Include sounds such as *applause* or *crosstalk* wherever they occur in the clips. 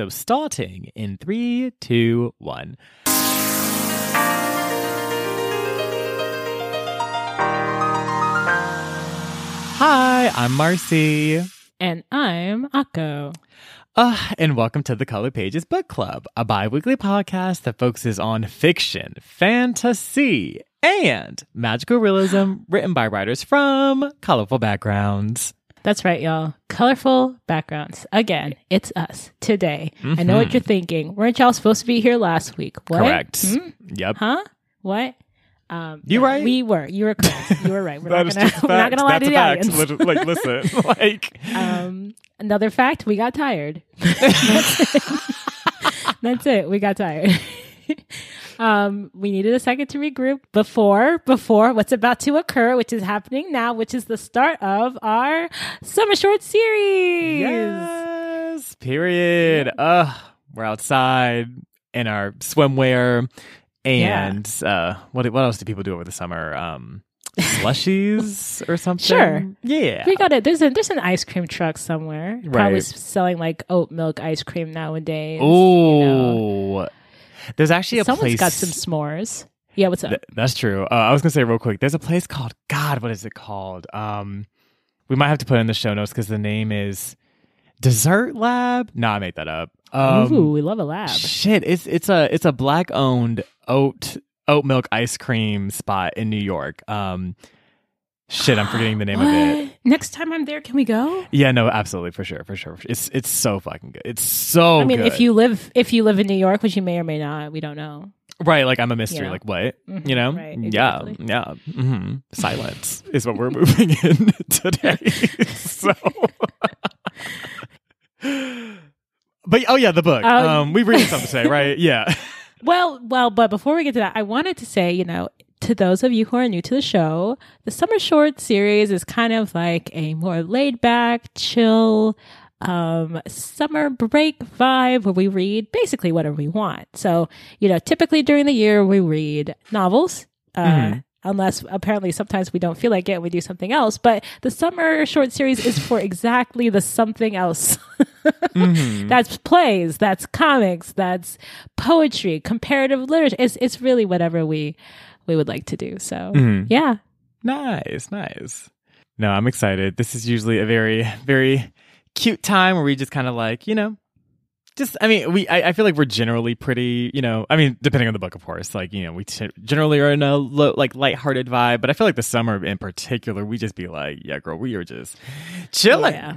So starting in three, two, one. Hi, I'm Marcy. And I'm Akko. Uh, and welcome to the Color Pages Book Club, a bi weekly podcast that focuses on fiction, fantasy, and magical realism written by writers from colorful backgrounds. That's right, y'all. Colorful backgrounds. Again, it's us today. I know what you're thinking. Weren't y'all supposed to be here last week? What? Correct. Hmm? Yep. Huh? What? Um, You no, right? We were. You were correct. You were right. We're *laughs* That not is gonna. just We're not gonna lie That's to the fact. audience. Like, listen, *laughs* like, Um, another fact: we got tired. *laughs* That's it. We got tired. *laughs* um, we needed a second to regroup before before what's about to occur, which is happening now, which is the start of our summer short series. yes, period. Uh, we're outside in our swimwear. And uh, what what else do people do over the summer? Um, slushies *laughs* or something? Sure. Yeah. We got it. There's a there's an ice cream truck somewhere, probably selling like oat milk ice cream nowadays. Oh, there's actually a Someone's place. got some s'mores. Yeah, what's up? Th- that's true. Uh, I was gonna say real quick. There's a place called God. What is it called? Um, we might have to put it in the show notes because the name is Dessert Lab. No, I made that up. Um, Ooh, we love a lab. Shit, it's it's a it's a black owned oat oat milk ice cream spot in New York. Um, shit, I'm forgetting the name of it. Next time I'm there, can we go? Yeah, no, absolutely, for sure, for sure. It's it's so fucking good. It's so. I mean, good. if you live if you live in New York, which you may or may not, we don't know. right, like I'm a mystery. Yeah. like what? Mhm, You know? right, yeah, exactly. yeah. hmm Silence is what we're *laughs* moving in *laughs* today. *laughs* so. But oh yeah, the book. Um, um, we really have something to say, right? Yeah. Well, well, but before we get to that, I wanted to say, you know, to those of you who are new to the show, the Summer Short series is kind of like a more laid back, chill, um, summer break vibe where we read basically whatever we want. So, you know, typically during the year we read novels, uh, Mhm. unless apparently sometimes we don't feel like it, we do something else. But the Summer Short series is for exactly the something else. *laughs* Mhm. That's plays, that's comics, that's poetry, comparative literature. It's it's really whatever we we would like to do. So Mhm. yeah. Nice, nice. No, I'm excited. This is usually a very, very cute time where we just kind of like, you know, just, I mean, we, I, I feel like we're generally pretty, you know, I mean, depending on the book, of course, like, you know, we t- generally are in a lo- like lighthearted vibe, but I feel like the summer in particular, we just be like, yeah, girl, we are just chilling. Yeah.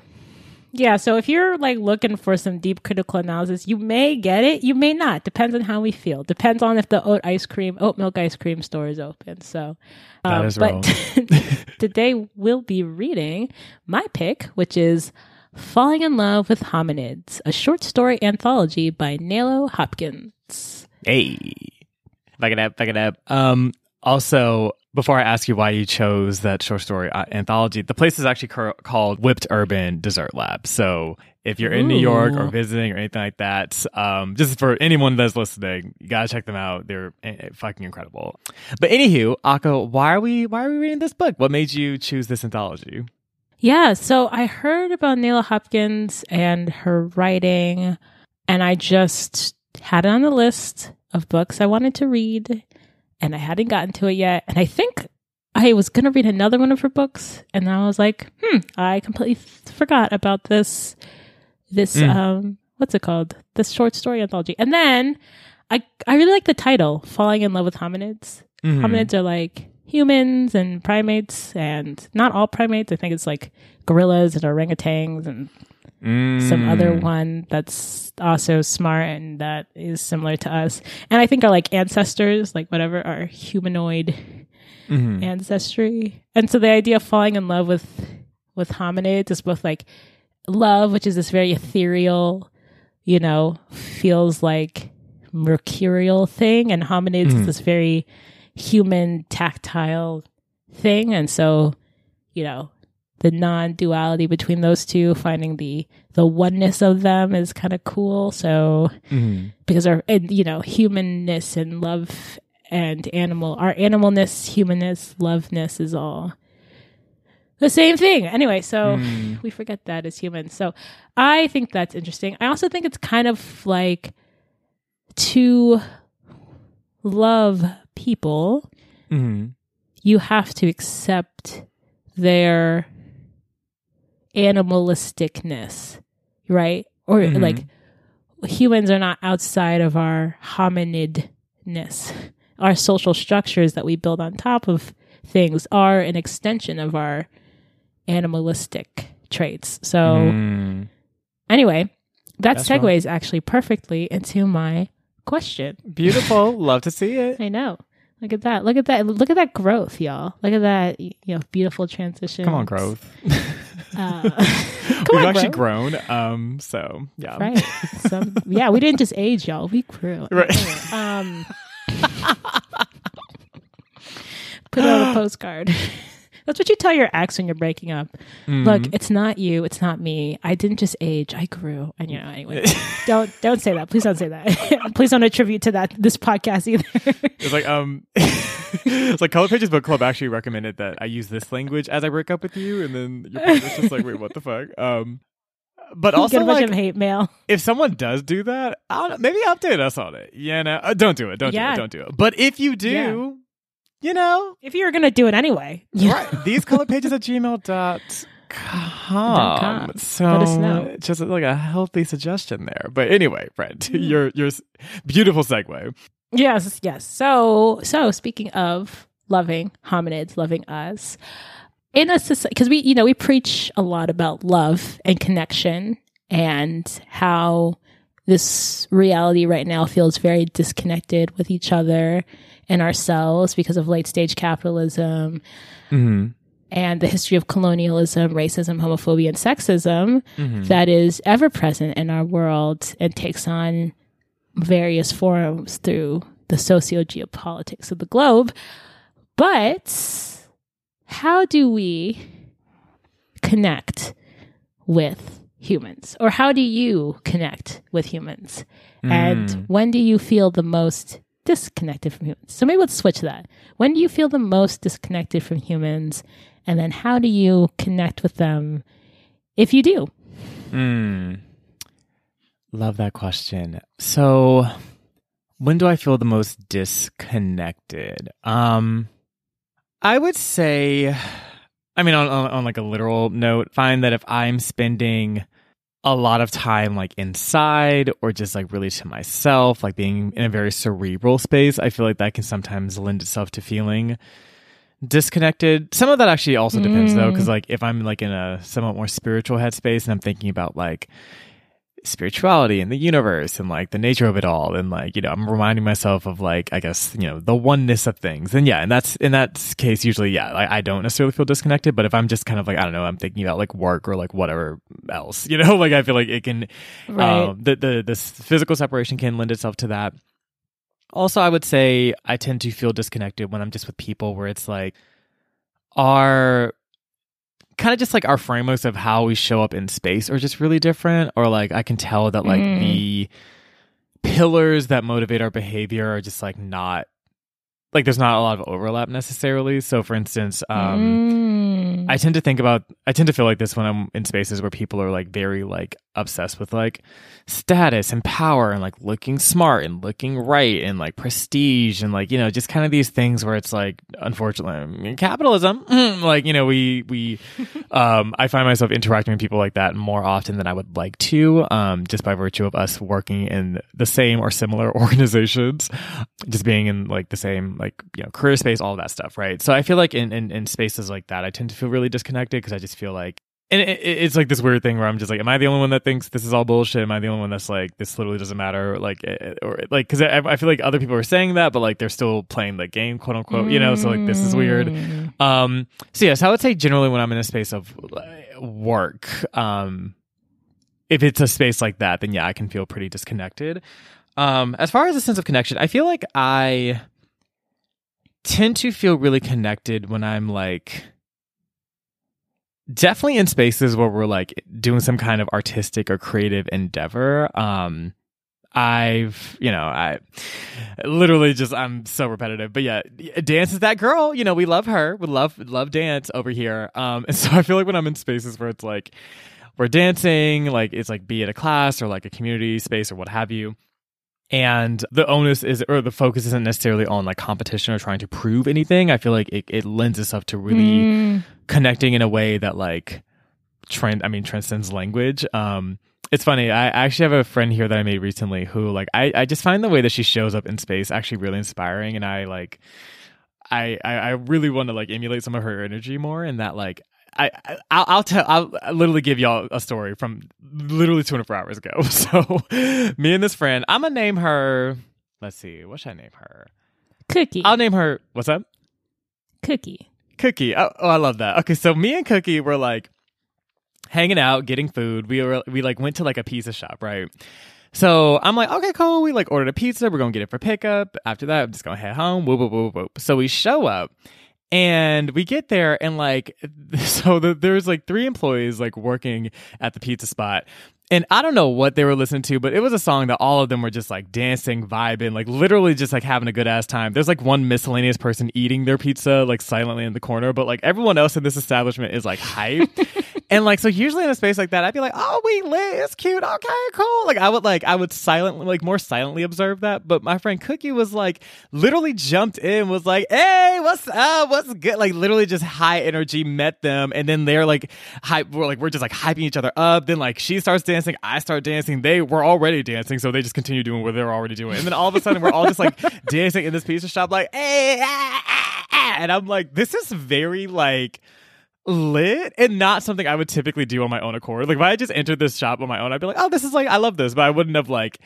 Yeah, so if you're like looking for some deep critical analysis, you may get it, you may not. Depends on how we feel. Depends on if the oat ice cream, oat milk ice cream store is open. So, um, is but wrong. *laughs* today we'll be reading my pick, which is Falling in Love with Hominids, a short story anthology by Nalo Hopkins. Hey, back it up, back it up. Um, also, before I ask you why you chose that short story uh, anthology, the place is actually cur- called Whipped Urban Dessert Lab. So if you're in New York or visiting or anything like that, um, just for anyone that's listening, you gotta check them out. They're eh, fucking incredible. But anywho, Akko, why are we why are we reading this book? What made you choose this anthology? Yeah, so I heard about Nayla Hopkins and her writing, and I just had it on the list of books I wanted to read, and I hadn't gotten to it yet. And I think I was going to read another one of her books, and I was like, hmm, I completely forgot about this, this, Mm. um, what's it called? This short story anthology. And then I, I really like the title, Falling in Love with Hominids Mhm. hominids are like humans and primates and not all primates i think it's like gorillas and orangutans and some other Mm. one that's also smart and that is similar to us and i think are like ancestors like whatever our humanoid Mhm. ancestry and so the idea of falling in love with with hominids is both like love which is this very ethereal you know feels like mercurial thing and hominids Mhm. is this very human tactile thing and so you know the non-duality between those two finding the the oneness of them is kind of cool so Mhm. because our and, you know humanness and love and animal our animalness humanness loveness is all the same thing. Anyway, so Mm. we forget that as humans. So I think that's interesting. I also think it's kind of like to love people, hmm you have to accept their animalisticness, right? Or Mhm. like humans are not outside of our hominidness. Our social structures that we build on top of things are an extension of our animalistic traits. So Mm. anyway, that That's wrong. segues actually perfectly into my question. Beautiful. *laughs* Love to see it. I know. Look at that. Look at that. Look at that growth, y'all. Look at that, you know, beautiful transition. Come on, growth. *laughs* Uh, *laughs* We've on, actually growth. grown. Um. So yeah. Right. Some, yeah, we didn't just age, y'all. We grew. *laughs* Right. Um, *laughs* put on a *gasps* postcard. That's what you tell your ex when you're breaking up. Mm. Look, it's not you. It's not me. I didn't just age. I grew. And you know, anyway, *laughs* don't don't say that. Please don't say that. *laughs* Please don't attribute to that this podcast either. It's like um, *laughs* it's like Color Pages Book Club actually recommended that I use this language as I break up with you, and then your partner's just like, wait, what the fuck? Um, but also Get a bunch like, of hate mail. if someone does do that, I don't know, maybe update us on it. Yeah, no, uh, don't do it. Don't do it. Don't do it. But if you do, Yeah. You know, If you were gonna do it anyway, *laughs* right? These color pages at gmail dot com. com. So Let us know. just like a healthy suggestion there. But anyway, friend, *laughs* your your beautiful segue. Yes, yes. So, so speaking of loving hominids, loving us, in a society, because we, you know, we preach a lot about love and connection and how this reality right now feels very disconnected with each other and ourselves because of late stage capitalism Mm-hmm. and the history of colonialism, racism, homophobia, and sexism Mm-hmm. that is ever present in our world and takes on various forms through the socio geopolitics of the globe. But how do we connect with humans? Or how do you connect with humans? And when do you feel the most disconnected from humans? So maybe let's switch that. When do you feel the most disconnected from humans? And then how do you connect with them if you do? Mm. Love that question. So, when do I feel the most disconnected? Um, I would say, I mean, on, on, on like a literal note, find that if I'm spending a lot of time like inside or just like really to myself, like being in a very cerebral space, I feel like that can sometimes lend itself to feeling disconnected. Some of that actually also depends though, Mm. because like if I'm like in a somewhat more spiritual headspace and I'm thinking about like spirituality and the universe and like the nature of it all. And like you know i'm reminding myself of like i guess you know the oneness of things. And yeah and that's in that case usually yeah like, i don't necessarily feel disconnected. But if i'm just kind of like i don't know i'm thinking about like work or like whatever else *laughs* you know like i feel like it can Right. um, the, the this physical separation can lend itself to that. Also i would say i tend to feel disconnected when i'm just with people where it's like our kind of just like our frameworks of how we show up in space are just really different or like i can tell that like Mm. the pillars that motivate our behavior are just like not like there's not a lot of overlap necessarily so for instance um Mm. I tend to think about I tend to feel like this when I'm in spaces where people are like very like obsessed with like status and power and like looking smart and looking right and like prestige and like you know just kind of these things where it's like unfortunately I mean, capitalism *laughs* like you know we we *laughs* um I find myself interacting with people like that more often than I would like to um just by virtue of us working in the same or similar *laughs* organizations just being in like the same like you know career space all that stuff right? So i feel like in in, in spaces like that i tend to feel really disconnected because i just feel like and it, it- it's like this weird thing where i'm just like am i the only one that thinks this is all bullshit? Am i the only one that's like this literally doesn't matter? Like eh, or like because I, I feel like other people are saying that but like they're still playing the game quote unquote you know? So like this is weird. Mm. um so yes i would say generally when i'm in a space of work um if it's a space like that then yeah i can feel pretty disconnected. Um as far as a sense of connection i feel like i tend to feel really connected when i'm like definitely in spaces where we're like doing some kind of artistic or creative endeavor um i've you know i literally just I'm so repetitive. But yeah, dance is that girl. You know, we love her. We love love dance over here. Um, and *laughs* so I feel like when I'm in spaces where it's like we're dancing, like it's like be it a class or like a community space or what have you. And the onus is, or the focus isn't necessarily on like competition or trying to prove anything. I feel like it, it lends itself to really Mm. connecting in a way that like trend i mean transcends language um it's funny i actually have a friend here that i made recently who like i i just find the way that she shows up in space actually really inspiring and i like i i, I really want to like emulate some of her energy more and that like I, I I'll, I'll tell I'll literally give y'all a story from literally 24 hours ago. *laughs* So me and this friend, I'm gonna name her. Let's see, what should I name her? Cookie. I'll name her. What's up? Cookie. Cookie. Oh, oh, I love that. Okay, so me and Cookie were like hanging out, getting food. We were we like went to like a pizza shop, right? So I'm like, okay, cool. We like ordered a pizza. We're gonna get it for pickup. After that, I'm just gonna head home. Whoop, whoop, whoop, whoop. So we show up. And we get there, and like, *laughs* so the, there's like three employees like working at the pizza spot, and I don't know what they were listening to, but it was a song that all of them were just like dancing, vibing, like literally just like having a good ass time. There's like one miscellaneous person eating their pizza like silently in the corner, but like everyone else in this establishment is like hype. *laughs* and like so usually in a space like that, I'd be like, "Oh, we lit, it's cute, okay, cool." Like I would like I would silently like more silently observe that, but my friend Cookie was like literally jumped in, was like, "Hey, what's up? What's good?" Like literally just high energy met them, and then they're like hype. We're like we're just like hyping each other up. Then like she starts dancing, I start dancing. They were already dancing, so they just continue doing what they're already doing, and then all of a sudden we're all just like *laughs* dancing in this pizza shop, like, "Hey!" Ah, ah, ah. And I'm like, this is very like lit and not something I would typically do on my own accord. Like if I just entered this shop on my own, I'd be like, oh, this is like I love this, but I wouldn't have like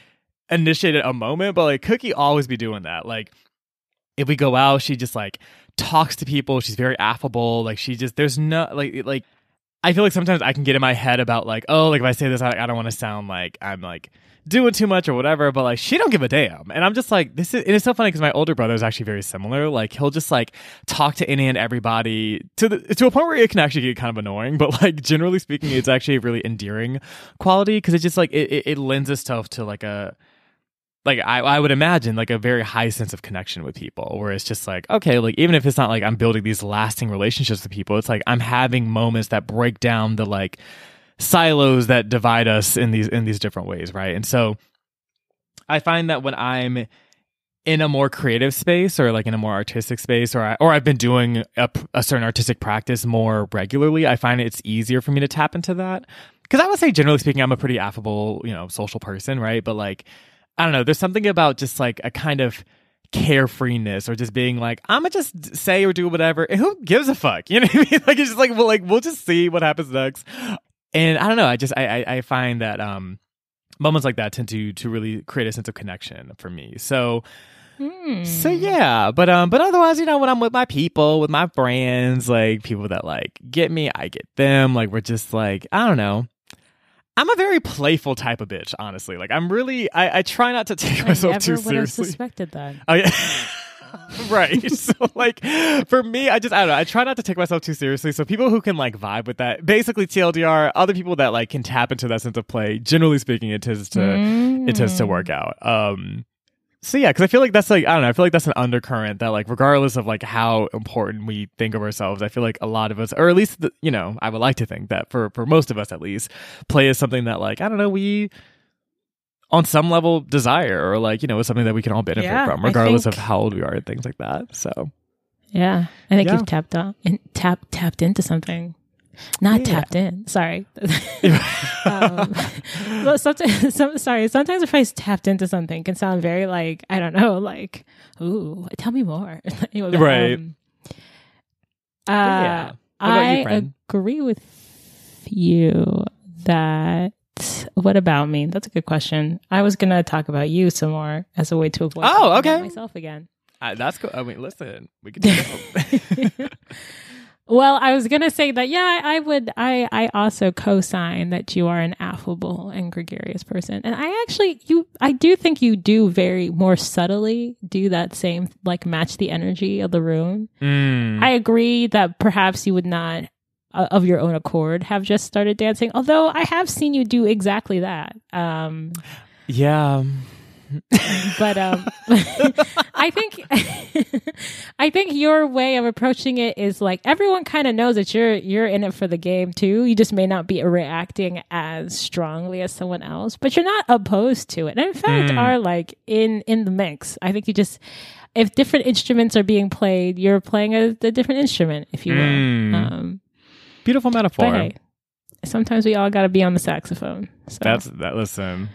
initiated a moment. But like Cookie always be doing that. Like if we go out, she just like talks to people. She's very affable. Like she just there's no like like I feel like sometimes I can get in my head about like oh like if I say this I, I don't want to sound like I'm like doing too much or whatever but like she don't give a damn. And i'm just like this is and it's so funny because my older brother is actually very similar. Like he'll just like talk to any and everybody to the to a point where it can actually get kind of annoying but like generally speaking it's actually a really endearing quality because it just like it, it, it lends itself to like a like I, I would imagine like a very high sense of connection with people where it's just like okay like even if it's not like i'm building these lasting relationships with people it's like i'm having moments that break down the like silos that divide us in these in these different ways right? And so i find that when i'm in a more creative space or like in a more artistic space or I, or I've been doing a, a certain artistic practice more regularly I find it's easier for me to tap into that. Because I would say generally speaking I'm a pretty affable you know social person right? But like I don't know there's something about just like a kind of carefreeness or just being like I'm gonna just say or do whatever and who gives a fuck *laughs* you know what I mean like it's just like well like we'll just see what happens next and I don't know. I just I, I I find that um moments like that tend to to really create a sense of connection for me. So Hmm. so yeah, but um but otherwise, you know, when I'm with my people, with my friends, like people that like get me, I get them. Like we're just like I don't know. I'm a very playful type of bitch, honestly. Like I'm really I, I try not to take I myself too would have seriously. suspected that. Oh yeah. *laughs* right. *laughs* So like for me, I just I don't know. I try not to take myself too seriously. So people who can like vibe with that, basically TLDR, other people that like can tap into that sense of play, generally speaking, it tends to it tends to Mm. work out. Um so yeah, because I feel like that's like I don't know. I feel like that's an undercurrent that like regardless of like how important we think of ourselves, I feel like a lot of us, or at least the, you know, I would like to think that for for most of us at least, play is something that like I don't know we on some level desire or like you know is something that we can all benefit Yeah, from regardless of how old we are and things like that. So Yeah, I think Yeah. you've tapped on in, tap tapped into something. Not Yeah. tapped in. Sorry. *laughs* *laughs* um, *laughs* well, sometimes, some, sorry. Sometimes the phrase "tapped into something" can sound very like I don't know, like "Ooh, tell me more." Anyway, but, Right. um, uh, yeah. About you, I agree with you that. What about me? That's a good question. I was gonna talk about you some more as a way to avoid Oh, okay. myself again. uh, that's cool. I mean, listen, we can. Well, I was gonna say that yeah, I, would I I also co-sign that you are an affable and gregarious person. And I actually you I do think you do very more subtly do that same like match the energy of the room. Mm. I agree that perhaps you would not uh, of your own accord have just started dancing, although I have seen you do exactly that. Um yeah. But um, *laughs* I think *laughs* I think your way of approaching it is like everyone kind of knows that you're you're in it for the game too. You just may not be reacting as strongly as someone else, but you're not opposed to it. And in fact, Mm. are like in in the mix. I think you just if different instruments are being played, you're playing a, a different instrument, if you will. Mm. Um, Beautiful metaphor. but hey, sometimes we all got to be on the saxophone. So. That's that. Listen,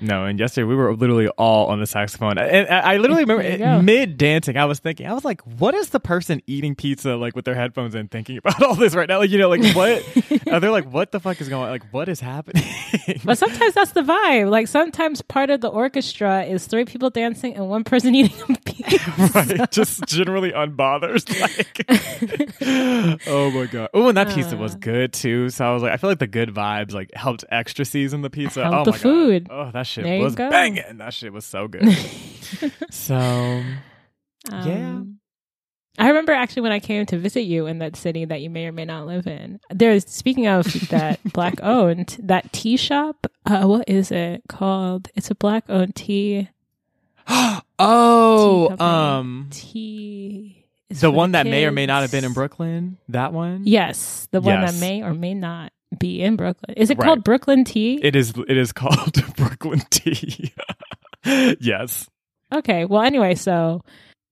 no. And yesterday we were literally all on the saxophone, and I, I literally remember mid dancing. I was thinking, I was like, what is the person eating pizza like with their headphones and thinking *laughs* about all this right now? Like, you know, like what? *laughs* they're they like, what the fuck is going? on? Like, what is happening? *laughs* But sometimes that's the vibe. Like sometimes part of the orchestra is three people dancing and one person eating a pizza. right, just generally unbothered. Like, oh my god. Oh, and that pizza was Uh. good too. So I was like, I feel like the good vibes like helped extra season the pizza. Helped oh the my food. God. Oh, that shit There you was banging. That shit was so good. *laughs* so Yeah. Um, I remember actually when I came to visit you in that city that you may or may not live in. There's speaking of that *laughs* black owned that tea shop. Uh, what is it called? It's a black owned tea *gasps* oh, company. um, tea. the one that may or may not have been in Brooklyn. That one. Yes, the one Yes. that may or may not be in Brooklyn. Is it Right. called Brooklyn Tea? It is. It is *laughs* called *laughs* Brooklyn Tea. *laughs* yes. Okay. Well, anyway, so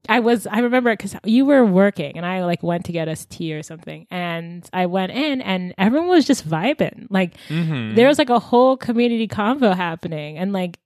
I was, I remember because you were working and I like went to get us tea or something. And I went in and everyone was just vibing. Like Mm-hmm. there was like a whole community convo happening. And like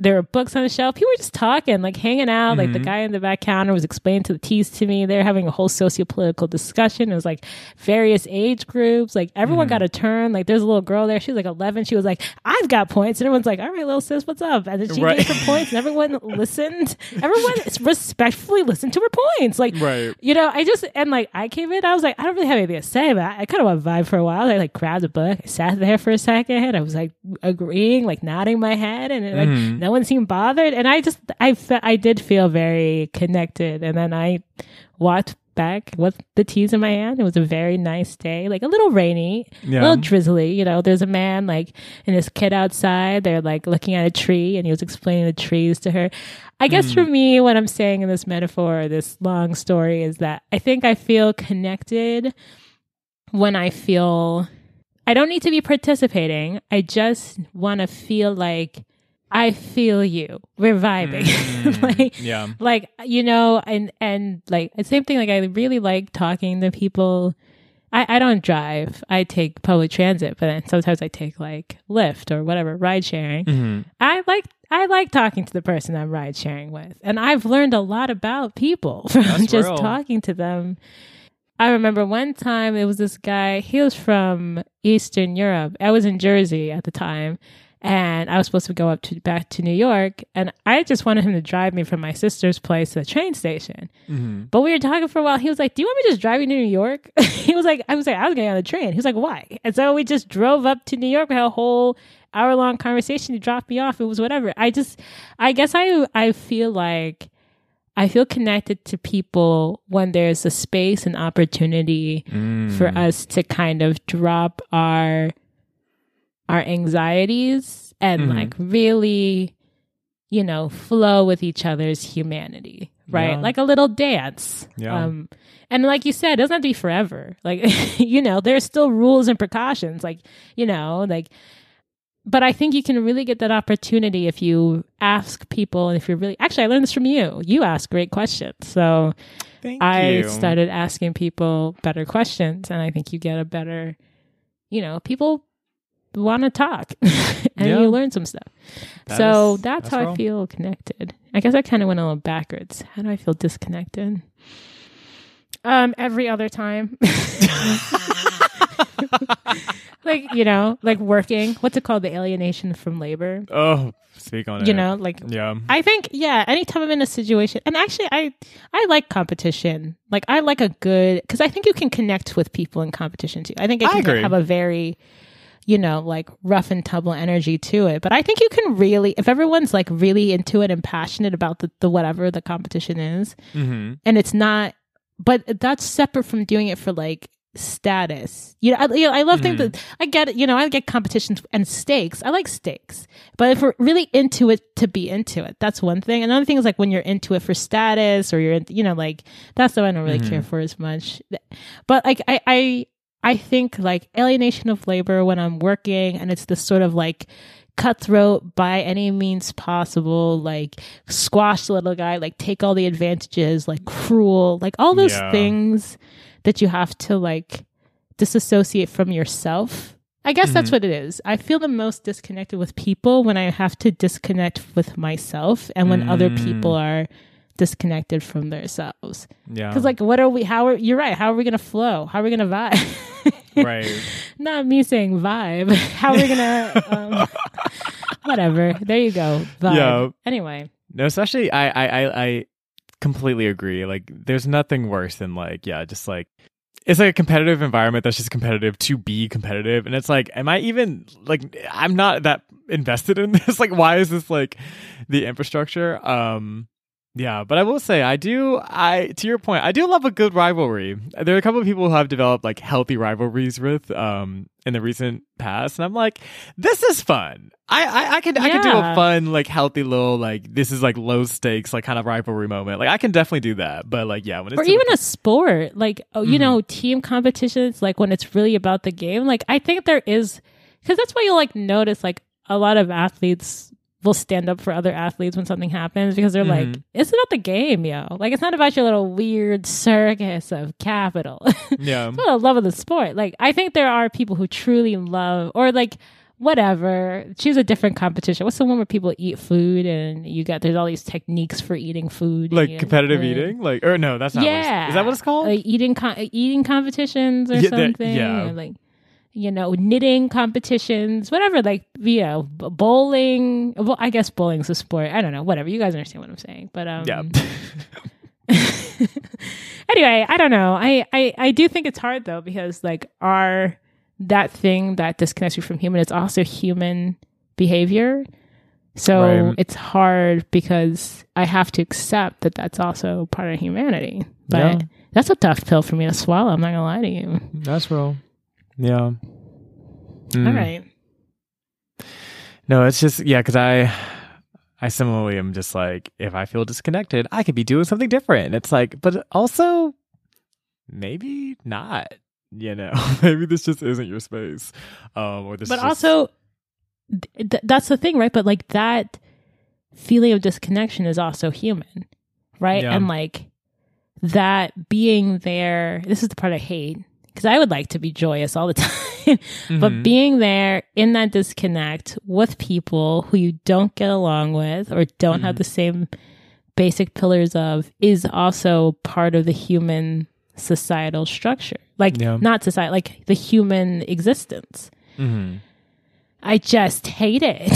there were books on the shelf. People were just talking, like hanging out. Like the Mhm. guy in the back counter was explaining to the teas to me. They were having a whole socio-political discussion. It was like various age groups. Like everyone Mhm. got a turn. Like there's a little girl there. She was like 11. She was like, I've got points. And everyone's like, all right, little sis, what's up? And then she Right. gave her points and everyone *laughs* listened. Everyone respectfully listened to her points. Like, Right. you know, I just and like I came in, I was like, I don't really have anything to say, but I, I kind of want to vibe for a while. I like grabbed a book, I sat there for a second, I was like agreeing, like nodding my head, and like Mhm. no one seemed bothered, and I just I fe- I did feel very connected, and then I walked back with the teas in my hand. It was a very nice day, like a little rainy, Yeah. a little drizzly. You know, there's a man like and his kid outside. They're like looking at a tree, and he was explaining the trees to her. I guess for mm. me, what I'm saying in this metaphor, this long story, is that I think I feel connected when I feel I don't need to be participating. I just want to feel like I feel you. We're vibing. Mm, *laughs* like yeah. like you know and and like the same thing like i really like talking to people i i don't drive i take public transit but then sometimes i take like lyft or whatever ride sharing hmm i like i like talking to the person i'm ride sharing with and i've learned a lot about people *laughs* from That's just real. talking to them I remember one time it was this guy, he was from Eastern Europe. I was in Jersey at the time and I was supposed to go up to back to New York and I just wanted him to drive me from my sister's place to the train station. hmm But we were talking for a while. He was like, "Do you want me to just drive you to New York?" *laughs* he was like, "I was like, I was getting on the train." He was like, "Why?" And so we just drove up to New York. We had a whole hour long conversation. He dropped me off. It was whatever. I just, I guess I, I feel like I feel connected to people when there's a space and opportunity Mm. for us to kind of drop our our anxieties and Mhm. like really you know flow with each other's humanity right Yeah. like a little dance Yeah. um and like you said it doesn't have to be forever like *laughs* you know there's still rules and precautions like you know like but I think you can really get that opportunity if you ask people and if you're really actually I learned this from you. You ask great questions. So Thank I you. started asking people better questions, and I think you get a better, you know, people want to talk, *laughs* and Yeah. you learn some stuff. That so is- that's, that's how real. I feel connected. I guess I kind of went a little backwards. How do I feel disconnected? Um, every other time. *laughs* like you know, like working. What's it called? The alienation from labor. Oh, speak on it. You know, like Yeah. I think yeah, anytime I'm in a situation and actually I I like competition. Like I like a good cuz I think you can connect with people in competition too. I think it I can agree. have a very you know, like rough and tumble energy to it. But I think you can really if everyone's like really into it and passionate about the, the whatever the competition is hmm and it's not but that's separate from doing it for like status. You know, I, you know, I love things Mhm. that I get. You know, I get competitions and stakes. I like stakes, but if we're really into it to be into it, that's one thing. Another thing is like when you're into it for status or you're, in, you know, like that's what I don't really care for as much. But like I, I, I think like alienation of labor when I'm working and it's this sort of like cutthroat by any means possible, like squash the little guy, like take all the advantages, like cruel, like all those Yeah. things that you have to like disassociate from yourself. I guess that's Mhm. what it is. I feel the most disconnected with people when I have to disconnect with myself and when other Mm. people are disconnected from themselves. Yeah. Because like, what are we? How are you're right? How are we gonna flow? How are we gonna vibe? *laughs* right. Not me saying vibe. *laughs* How are we gonna? Um, *laughs* whatever. There you go. Vibe. Yeah. Anyway. No, especially I, I, I, I completely agree. Like, there's nothing worse than like, yeah, just like it's like a competitive environment that's just competitive to be competitive, and it's like, am I even like I'm not that invested in this? Like, why is this like the infrastructure? Um, yeah, but I will say I do. I to your point, I do love a good rivalry. There are a couple of people who have developed like healthy rivalries with um in the recent past, and I'm like, this is fun. I I, I can I can do a fun like healthy little like this is like low stakes like kind of rivalry moment. Like I can definitely do that. But like yeah, when it's or even a sport like oh, you Mhm. know team competitions like when it's really about the game like i think there is because that's why you'll like notice like a lot of athletes will stand up for other athletes when something happens because they're like Mhm. it's about the game yo like it's not about your little weird circus of capital *laughs* yeah. it's about the love of the sport like i think there are people who truly love or like whatever choose a different competition what's the one where people eat food and you got there's all these techniques for eating food Like you- competitive eating, like or no, that's not. Yeah. it's, is that what it's called? like eating com- eating competitions or Yeah, something yeah. or like you know knitting competitions whatever like you know bowling well i guess bowling's a sport i don't know whatever you guys understand what i'm saying but um yeah. *laughs* anyway i don't know I, I i do think it's hard though because like our that thing that disconnects you from human is also human behavior so Right. it's hard because i have to accept that that's also part of humanity but Yeah. that's a tough pill for me to swallow i'm not gonna lie to you That's real. Yeah. all Mm. right No, it's just yeah, because I I similarly am just like if I feel disconnected, I could be doing something different. It's like, but also maybe not. You know, *laughs* maybe this just isn't your space. Um, or this. but just- also th- th- that's the thing right but like that feeling of disconnection is also human right Yeah. and like that being there this is the part i hate because i would like to be joyous all the *laughs* time but Mhm. being there in that disconnect with people who you don't get along with or don't have Mhm. the same basic pillars of is also part of the human societal structure like Yeah. not society like the human existence Mhm. I just hate it.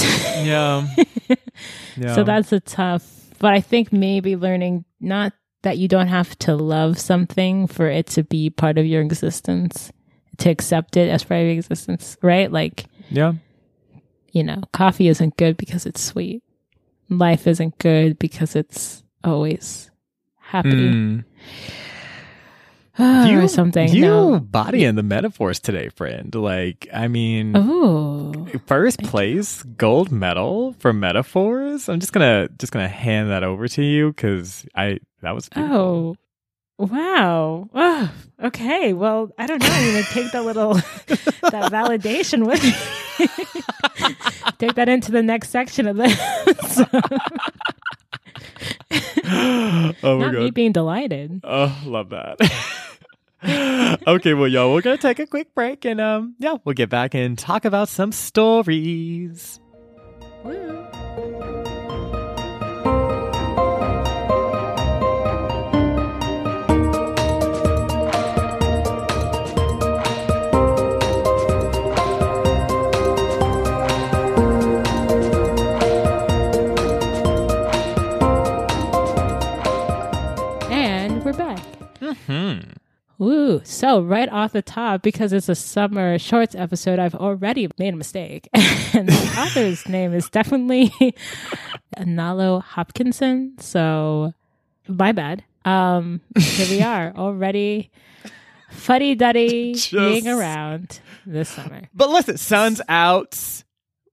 Yeah. *laughs* yeah. So that's a tough, but I think maybe learning not that you don't have to love something for it to be part of your existence, to accept it as part of your existence, right? Like, yeah. you know, coffee isn't good because it's sweet. Life isn't good because it's always happy Mm. or something. You no. bodying the metaphors today, friend. Like, I mean, Oh, first place gold medal for metaphors. I'm just gonna just gonna hand that over to you because I that was. Oh, wow. Oh, okay. Well, I don't know. I'm to take that little, *laughs* that validation with me. *laughs* take that into the next section of this. *laughs* oh my Not me god. being delighted. Oh, love that. okay, well, y'all, we're gonna take a quick break and um, yeah, we'll get back and talk about some stories. And back. Hmm. Ooh, so right off the top, because it's a summer shorts episode, I've already made a mistake. *laughs* and the author's *laughs* name is definitely *laughs* Nalo Hopkinson. So my bad. Um, here we are already fuddy duddy being around this summer. But listen, sun's out.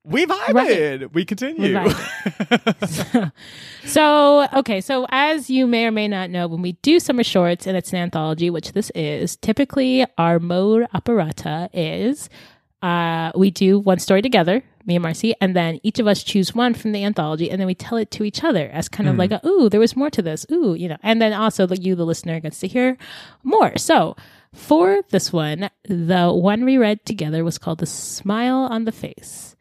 We vibed. We continue. vibed. *laughs* so, okay, so as you may or may not know, when we do summer shorts and it's an anthology, which this is, typically our mode operata is uh, we do one story together, me and Marcy, and then each of us choose one from the anthology, and then we tell it to each other as kind of like a, ooh, there was more to this, ooh, you know, and then also the, you, the listener, gets to hear more. So, for this one, the one we read together was called The Smile on the Face.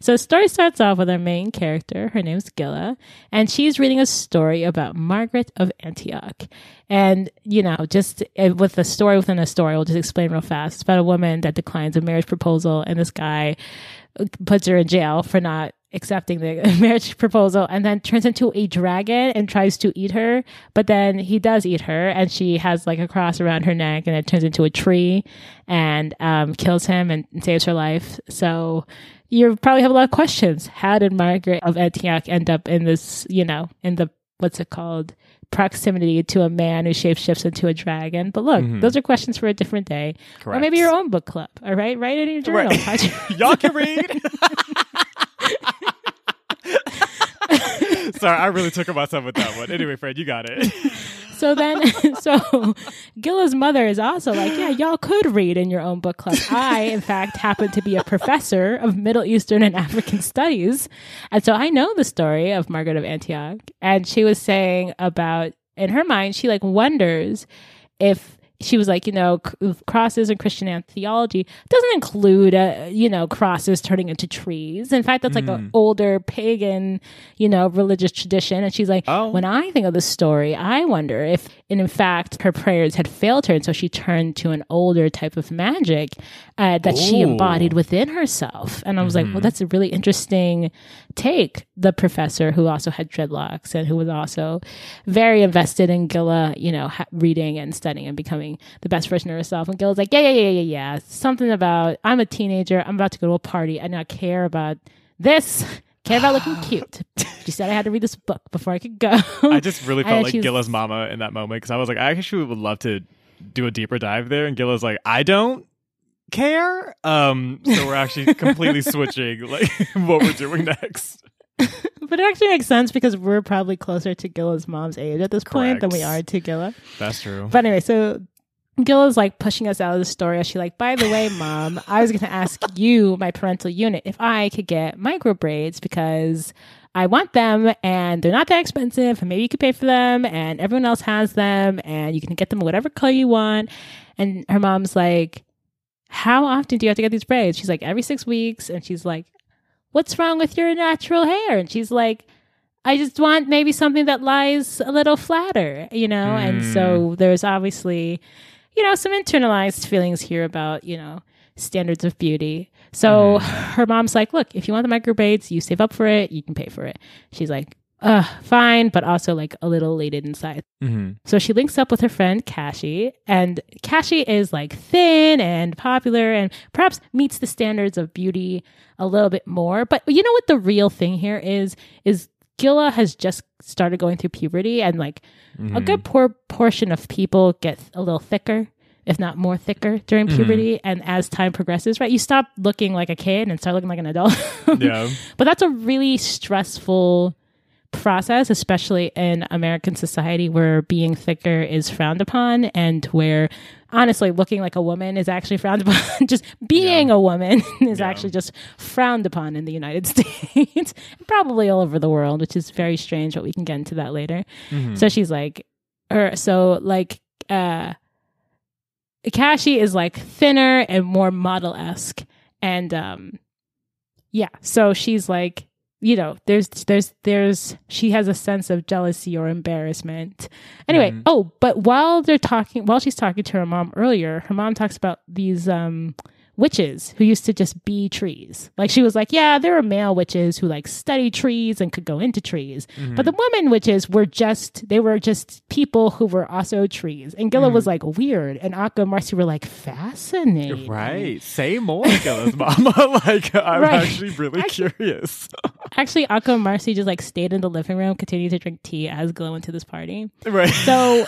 So the story starts off with our main character. Her name's Gilla, and she's reading a story about Margaret of Antioch. And you know, just uh, with a story within a story, we'll just explain real fast. It's about a woman that declines a marriage proposal, and this guy puts her in jail for not accepting the *laughs* marriage proposal and then turns into a dragon and tries to eat her but then he does eat her and she has like a cross around her neck and it turns into a tree and um, kills him and saves her life. So you probably have a lot of questions. How did margaret of antioch end up in this you know in the what's it called proximity to a man who shapeshifts into a dragon? But look those are questions for a different day. Or maybe your own book club all right? Write it in your journal. Right. *laughs* Y'all can read. *laughs* *laughs* Sorry, I really took it myself with that one. Anyway, Fred, you got it. *laughs* So then, *laughs* so Gilla's mother is also like, yeah, y'all could read in your own book club. I, in fact, happen to be a professor of Middle Eastern and African studies. And so I know the story of Margaret of Antioch. And she was saying about, in her mind, she like wonders if she was like, you know, crosses and Christian theology doesn't include, uh, you know, crosses turning into trees. In fact, that's like an older pagan, you know, religious tradition. And she's like, Oh. when I think of this story, I wonder if, and in fact, her prayers had failed her. And so she turned to an older type of magic uh, that she embodied within herself. And I was like, well, that's a really interesting take. The professor who also had dreadlocks and who was also very invested in Gilla, you know, ha- reading and studying and becoming the best version of herself. And Gilla's like, yeah, yeah, yeah, yeah, yeah. Something about, I'm a teenager. I'm about to go to a party. I not care about this. Care about looking *sighs* cute. She said I had to read this book before I could go. I just really *laughs* felt like she's- Gilla's mama in that moment because I was like, I actually would love to do a deeper dive there, and Gilla's like, I don't care. Um, so we're actually completely *laughs* switching like *laughs* what we're doing next. but it actually makes sense because we're probably closer to Gilla's mom's age at this point than we are to Gilla. That's true. But anyway, so Gilla's like pushing us out of the story. She's like, by the way, mom, I was going to ask you, my parental unit, if I could get micro braids because I want them and they're not that expensive and maybe you could pay for them and everyone else has them and you can get them whatever color you want. And her mom's like, how often do you have to get these braids? She's like, every six weeks. And she's like, what's wrong with your natural hair? And she's like, I just want maybe something that lies a little flatter, you know? And so hmm. there's obviously, you know, some internalized feelings here about, you know, standards of beauty. So mm-hmm. her mom's like, look, if you want the micro braids, you save up for it, you can pay for it. She's like, uh, fine, but also like a little elated inside. hmm So she links up with her friend Cassie, and Cassie is like thin and popular and perhaps meets the standards of beauty a little bit more. But you know what the real thing here is is Gilla has just started going through puberty and like a good poor portion of people get a little thicker, if not more thicker during puberty. And as time progresses, right, you stop looking like a kid and start looking like an adult. *laughs* Yeah. But that's a really stressful process, especially in American society where being thicker is frowned upon and where honestly looking like a woman is actually frowned *laughs* upon. just being a woman *laughs* is Yeah. actually just frowned upon in the United *laughs* States and probably all over the world, which is very strange, but we can get into that later. Mhm. So she's like, or so like, uh, Cassie is like thinner and more model esque, and um, yeah. So she's like, you know, there's there's there's she has a sense of jealousy or embarrassment. Anyway, Mhm. oh, but while they're talking, while she's talking to her mom earlier, her mom talks about these um witches who used to just be trees. Like she was like, yeah, there are male witches who like study trees and could go into trees. Mm-hmm. But the women witches were just they were just people who were also trees. And Gilla was mm-hmm. like weird. And Akko and Marcy were like fascinating. Right. Say more, Gilla's *laughs* mama. *laughs* like, I'm Right. actually really curious. *laughs* Actually, Akko and Marcy just like stayed in the living room, continued to drink tea as Gilla went to this party. right. So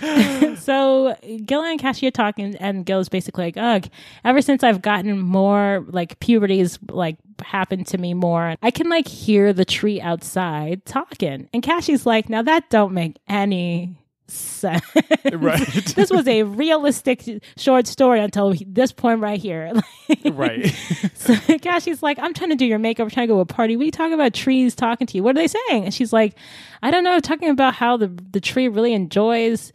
*laughs* so Gil and Cassie are talking, and Gil is basically like, "Ugh, ever since I've gotten more like puberty's like happened to me more, I can like hear the tree outside talking." And Cassie's like, "Now that don't make any sense. Right. *laughs* this was a realistic short story until this point right here. *laughs* right. so Cassie's like, I'm trying to do your makeup. I'm trying to go to a party. We talk about trees talking to you. What are they saying? And she's like, I don't know, talking about how the the tree really enjoys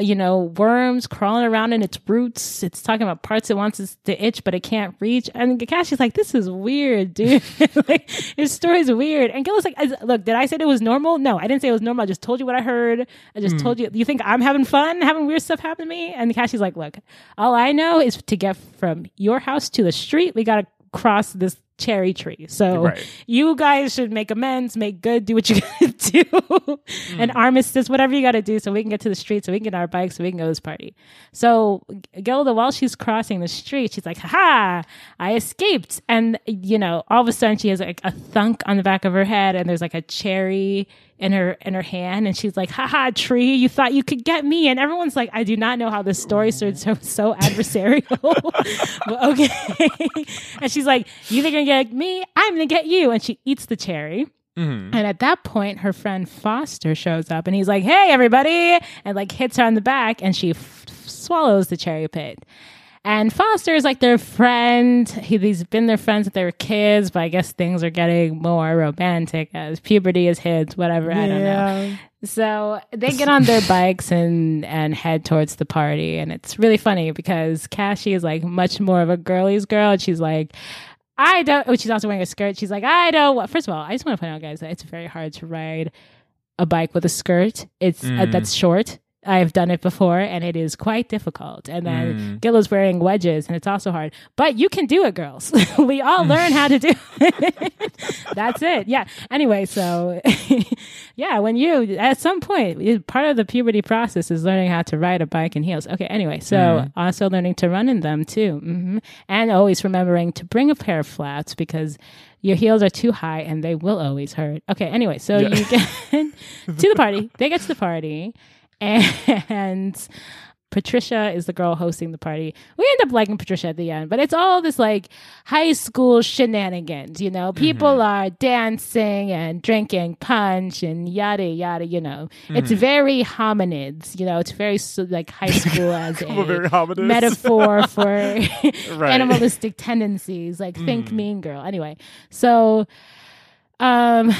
you know, worms crawling around in its roots. It's talking about parts it wants to itch, but it can't reach. And Kakashi's like, this is weird, dude. *laughs* like, his story's weird. And Gil's like, look, did I say it was normal? No, I didn't say it was normal. I just told you what I heard. I just mm. told you. You think I'm having fun, having weird stuff happen to me? And Kakashi's like, look, all I know is to get from your house to the street, we got to cross this cherry tree. So right. you guys should make amends, make good, do what you *laughs* *laughs* do, mm. and armistice, whatever you gotta do, so we can get to the street, so we can get our bikes, so we can go to this party. So Gilda, while she's crossing the street, she's like, "Ha! Ha, I escaped!" And you know, all of a sudden, she has like a thunk on the back of her head, and there's like a cherry in her in her hand and she's like haha tree you thought you could get me and everyone's like i do not know how this story started so so adversarial *laughs* *laughs* okay and she's like you think you're gonna get me i'm gonna get you and she eats the cherry Mm-hmm. And at that point, her friend Foster shows up and he's like, Hey, everybody! And like hits her on the back and she f- swallows the cherry pit. And Foster is like their friend. He, he's been their friends since they were kids, but I guess things are getting more romantic as puberty is hit, whatever. I don't know. So they get on their *laughs* bikes and and head towards the party, and it's really funny because Cassie is like much more of a girly's girl. And she's like, I don't. Oh, she's also wearing a skirt. She's like, I don't. First of all, I just want to point out, guys, that it's very hard to ride a bike with a skirt. It's uh, mm. uh, that's short I've done it before and it is quite difficult. And then mm. Gil is wearing wedges and it's also hard. But you can do it, girls. *laughs* we all learn how to do it. *laughs* That's it. Yeah. Anyway, so *laughs* yeah, when you at some point part of the puberty process is learning how to ride a bike in heels. Okay, anyway, so mm. also learning to run in them too. Mm-hmm. And always remembering to bring a pair of flats because your heels are too high and they will always hurt. Okay, anyway, so yeah. you get to the party. They get to the party *laughs* and Patricia is the girl hosting the party. We end up liking Patricia at the end, but it's all this like high school shenanigans, you know. People mm-hmm. are dancing and drinking punch and yada yada, you know. Mm-hmm. It's very hominids, you know. It's very like high *laughs* school as a metaphor *laughs* for animalistic tendencies, like mm. think Mean Girl. Anyway, so um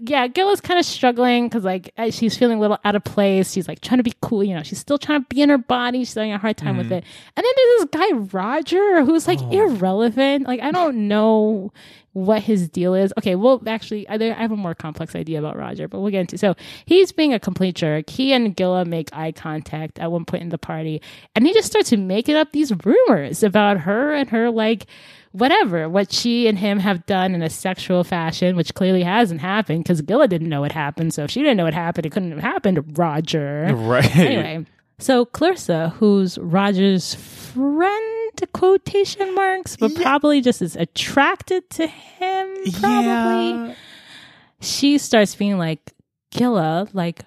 yeah gil is kind of struggling because like she's feeling a little out of place she's like trying to be cool you know she's still trying to be in her body she's having a hard time mm. with mm-hmm. it and then there's this guy roger who's like oh. irrelevant like i don't know what his deal is okay well actually I, I have a more complex idea about roger but we'll get into so he's being a complete jerk he and gilla make eye contact at one point in the party and he just starts making up these rumors about her and her like whatever, what she and him have done in a sexual fashion, which clearly hasn't happened because Gilla didn't know it happened. So if she didn't know it happened, it couldn't have happened, Roger. *laughs* Right. Anyway, so Clarissa, who's Roger's friend, quotation marks, but yeah. probably just is attracted to him, probably. Yeah. She starts being like, Gilla, like,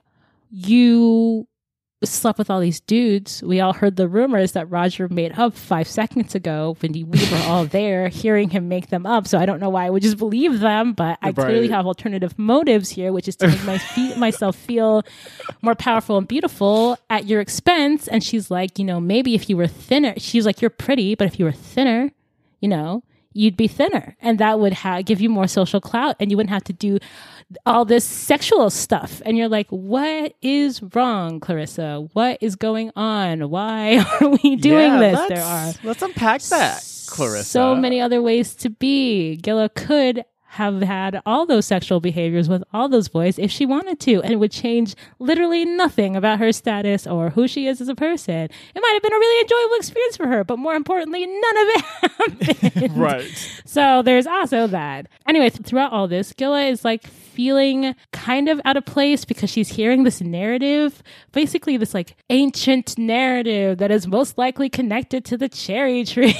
you slept with all these dudes. We all heard the rumors that Roger made up five seconds ago when we were *laughs* all there hearing him make them up. So I don't know why I would just believe them, but I right. clearly have alternative motives here, which is to make my fe- *laughs* myself feel more powerful and beautiful at your expense. And she's like, you know, maybe if you were thinner, she's like, you're pretty, but if you were thinner, you know, you'd be thinner and that would ha- give you more social clout and you wouldn't have to do all this sexual stuff and you're like what is wrong clarissa what is going on why *laughs* are we doing yeah, this there are let's unpack that clarissa so many other ways to be gilla could have had all those sexual behaviors with all those boys if she wanted to, and it would change literally nothing about her status or who she is as a person. It might have been a really enjoyable experience for her, but more importantly, none of it *laughs* happened. *laughs* right. So there's also that. Anyway, throughout all this, Gilla is like feeling kind of out of place because she's hearing this narrative, basically this like ancient narrative that is most likely connected to the cherry *laughs* tree.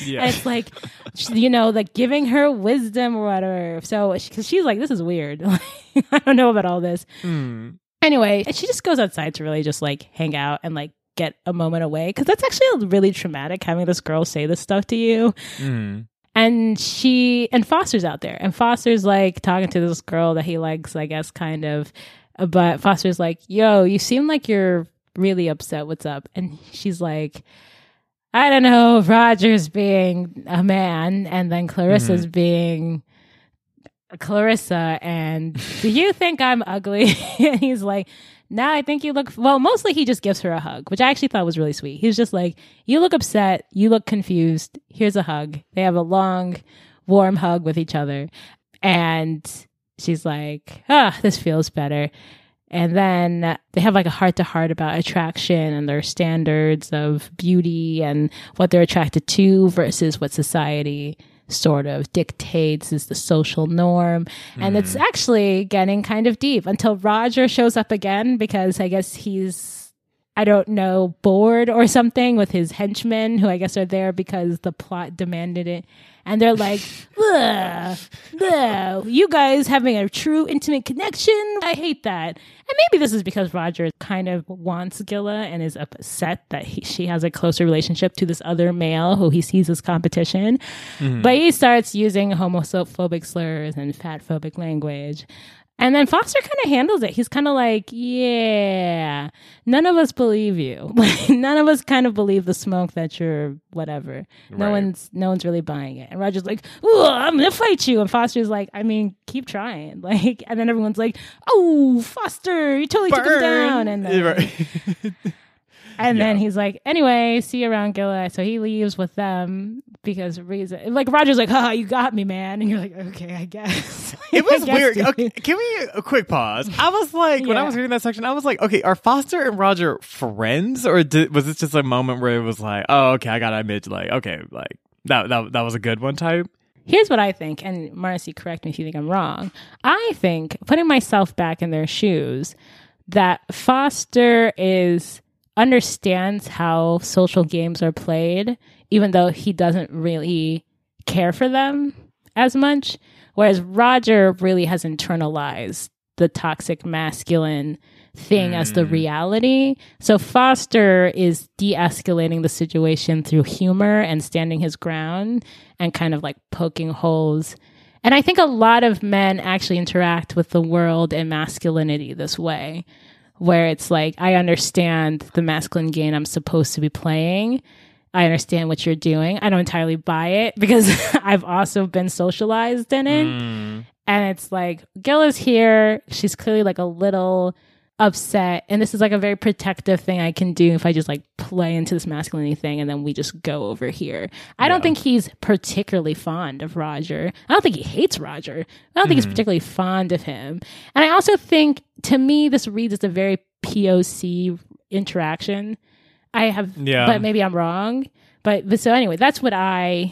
yeah. It's like, you know, like giving her wisdom or whatever. So, because she's like, this is weird. *laughs* I don't know about all this. Mm. Anyway, she just goes outside to really just like hang out and like get a moment away because that's actually really traumatic having this girl say this stuff to you. Mm. And she and Foster's out there, and Foster's like talking to this girl that he likes, I guess, kind of. Uh, but Foster's like, "Yo, you seem like you're really upset. What's up?" And she's like, "I don't know. Roger's being a man, and then Clarissa's mm-hmm. being." Clarissa, and do you think I'm ugly? *laughs* and he's like, now I think you look well. Mostly, he just gives her a hug, which I actually thought was really sweet. He was just like, "You look upset. You look confused. Here's a hug." They have a long, warm hug with each other, and she's like, "Ah, this feels better." And then they have like a heart to heart about attraction and their standards of beauty and what they're attracted to versus what society sort of dictates is the social norm. And it's mm. actually getting kind of deep until Roger shows up again because I guess he's, I don't know, bored or something with his henchmen who I guess are there because the plot demanded it. And they're like, *laughs* ugh, ugh, you guys having a true intimate connection? I hate that. And maybe this is because Roger kind of wants Gilla and is upset that he, she has a closer relationship to this other male who he sees as competition. Mm-hmm. But he starts using homophobic slurs and fatphobic language. And then Foster kind of handles it. He's kind of like, yeah, none of us believe you. *laughs* None of us kind of believe the smoke that you're whatever. No Right. one's no one's really buying it. And Roger's like, I'm gonna fight you. And Foster's like, I mean, keep trying. *laughs* Like, and then everyone's like, Oh, Foster, you totally took him down. And then, *laughs* And then he's like, anyway, see you around Gilla. So he leaves with them because reason like Roger's like, oh, you got me, man. And you're like, okay, I guess. *laughs* It was guess, weird. Okay, *laughs* can we a quick pause? I was like, when I was reading that section, I was like, okay, are Foster and Roger friends, or did, was this just a moment where it was like, oh, okay, I gotta admit, like, okay, like that that that was a good one type. Here's what I think, and Marcy, correct me if you think I'm wrong. I think putting myself back in their shoes, that Foster is understands how social games are played, even though he doesn't really care for them as much. Whereas Roger really has internalized the toxic masculine thing as the mm. reality. So Foster is de escalating the situation through humor and standing his ground and kind of like poking holes. And I think a lot of men actually interact with the world and masculinity this way, where it's like, I understand the masculine game I'm supposed to be playing. I understand what you're doing. I don't entirely buy it because *laughs* I've also been socialized in it. Mm. And it's like, Gil is here. She's clearly like a little upset. And this is like a very protective thing I can do if I just like play into this masculinity thing and then we just go over here. I don't think he's particularly fond of Roger. I don't think he hates Roger. I don't think he's mm-hmm. particularly fond of him. And I also think to me, this reads as a very POC interaction. I have, Yeah. but maybe I'm wrong. But, but so anyway, that's what I,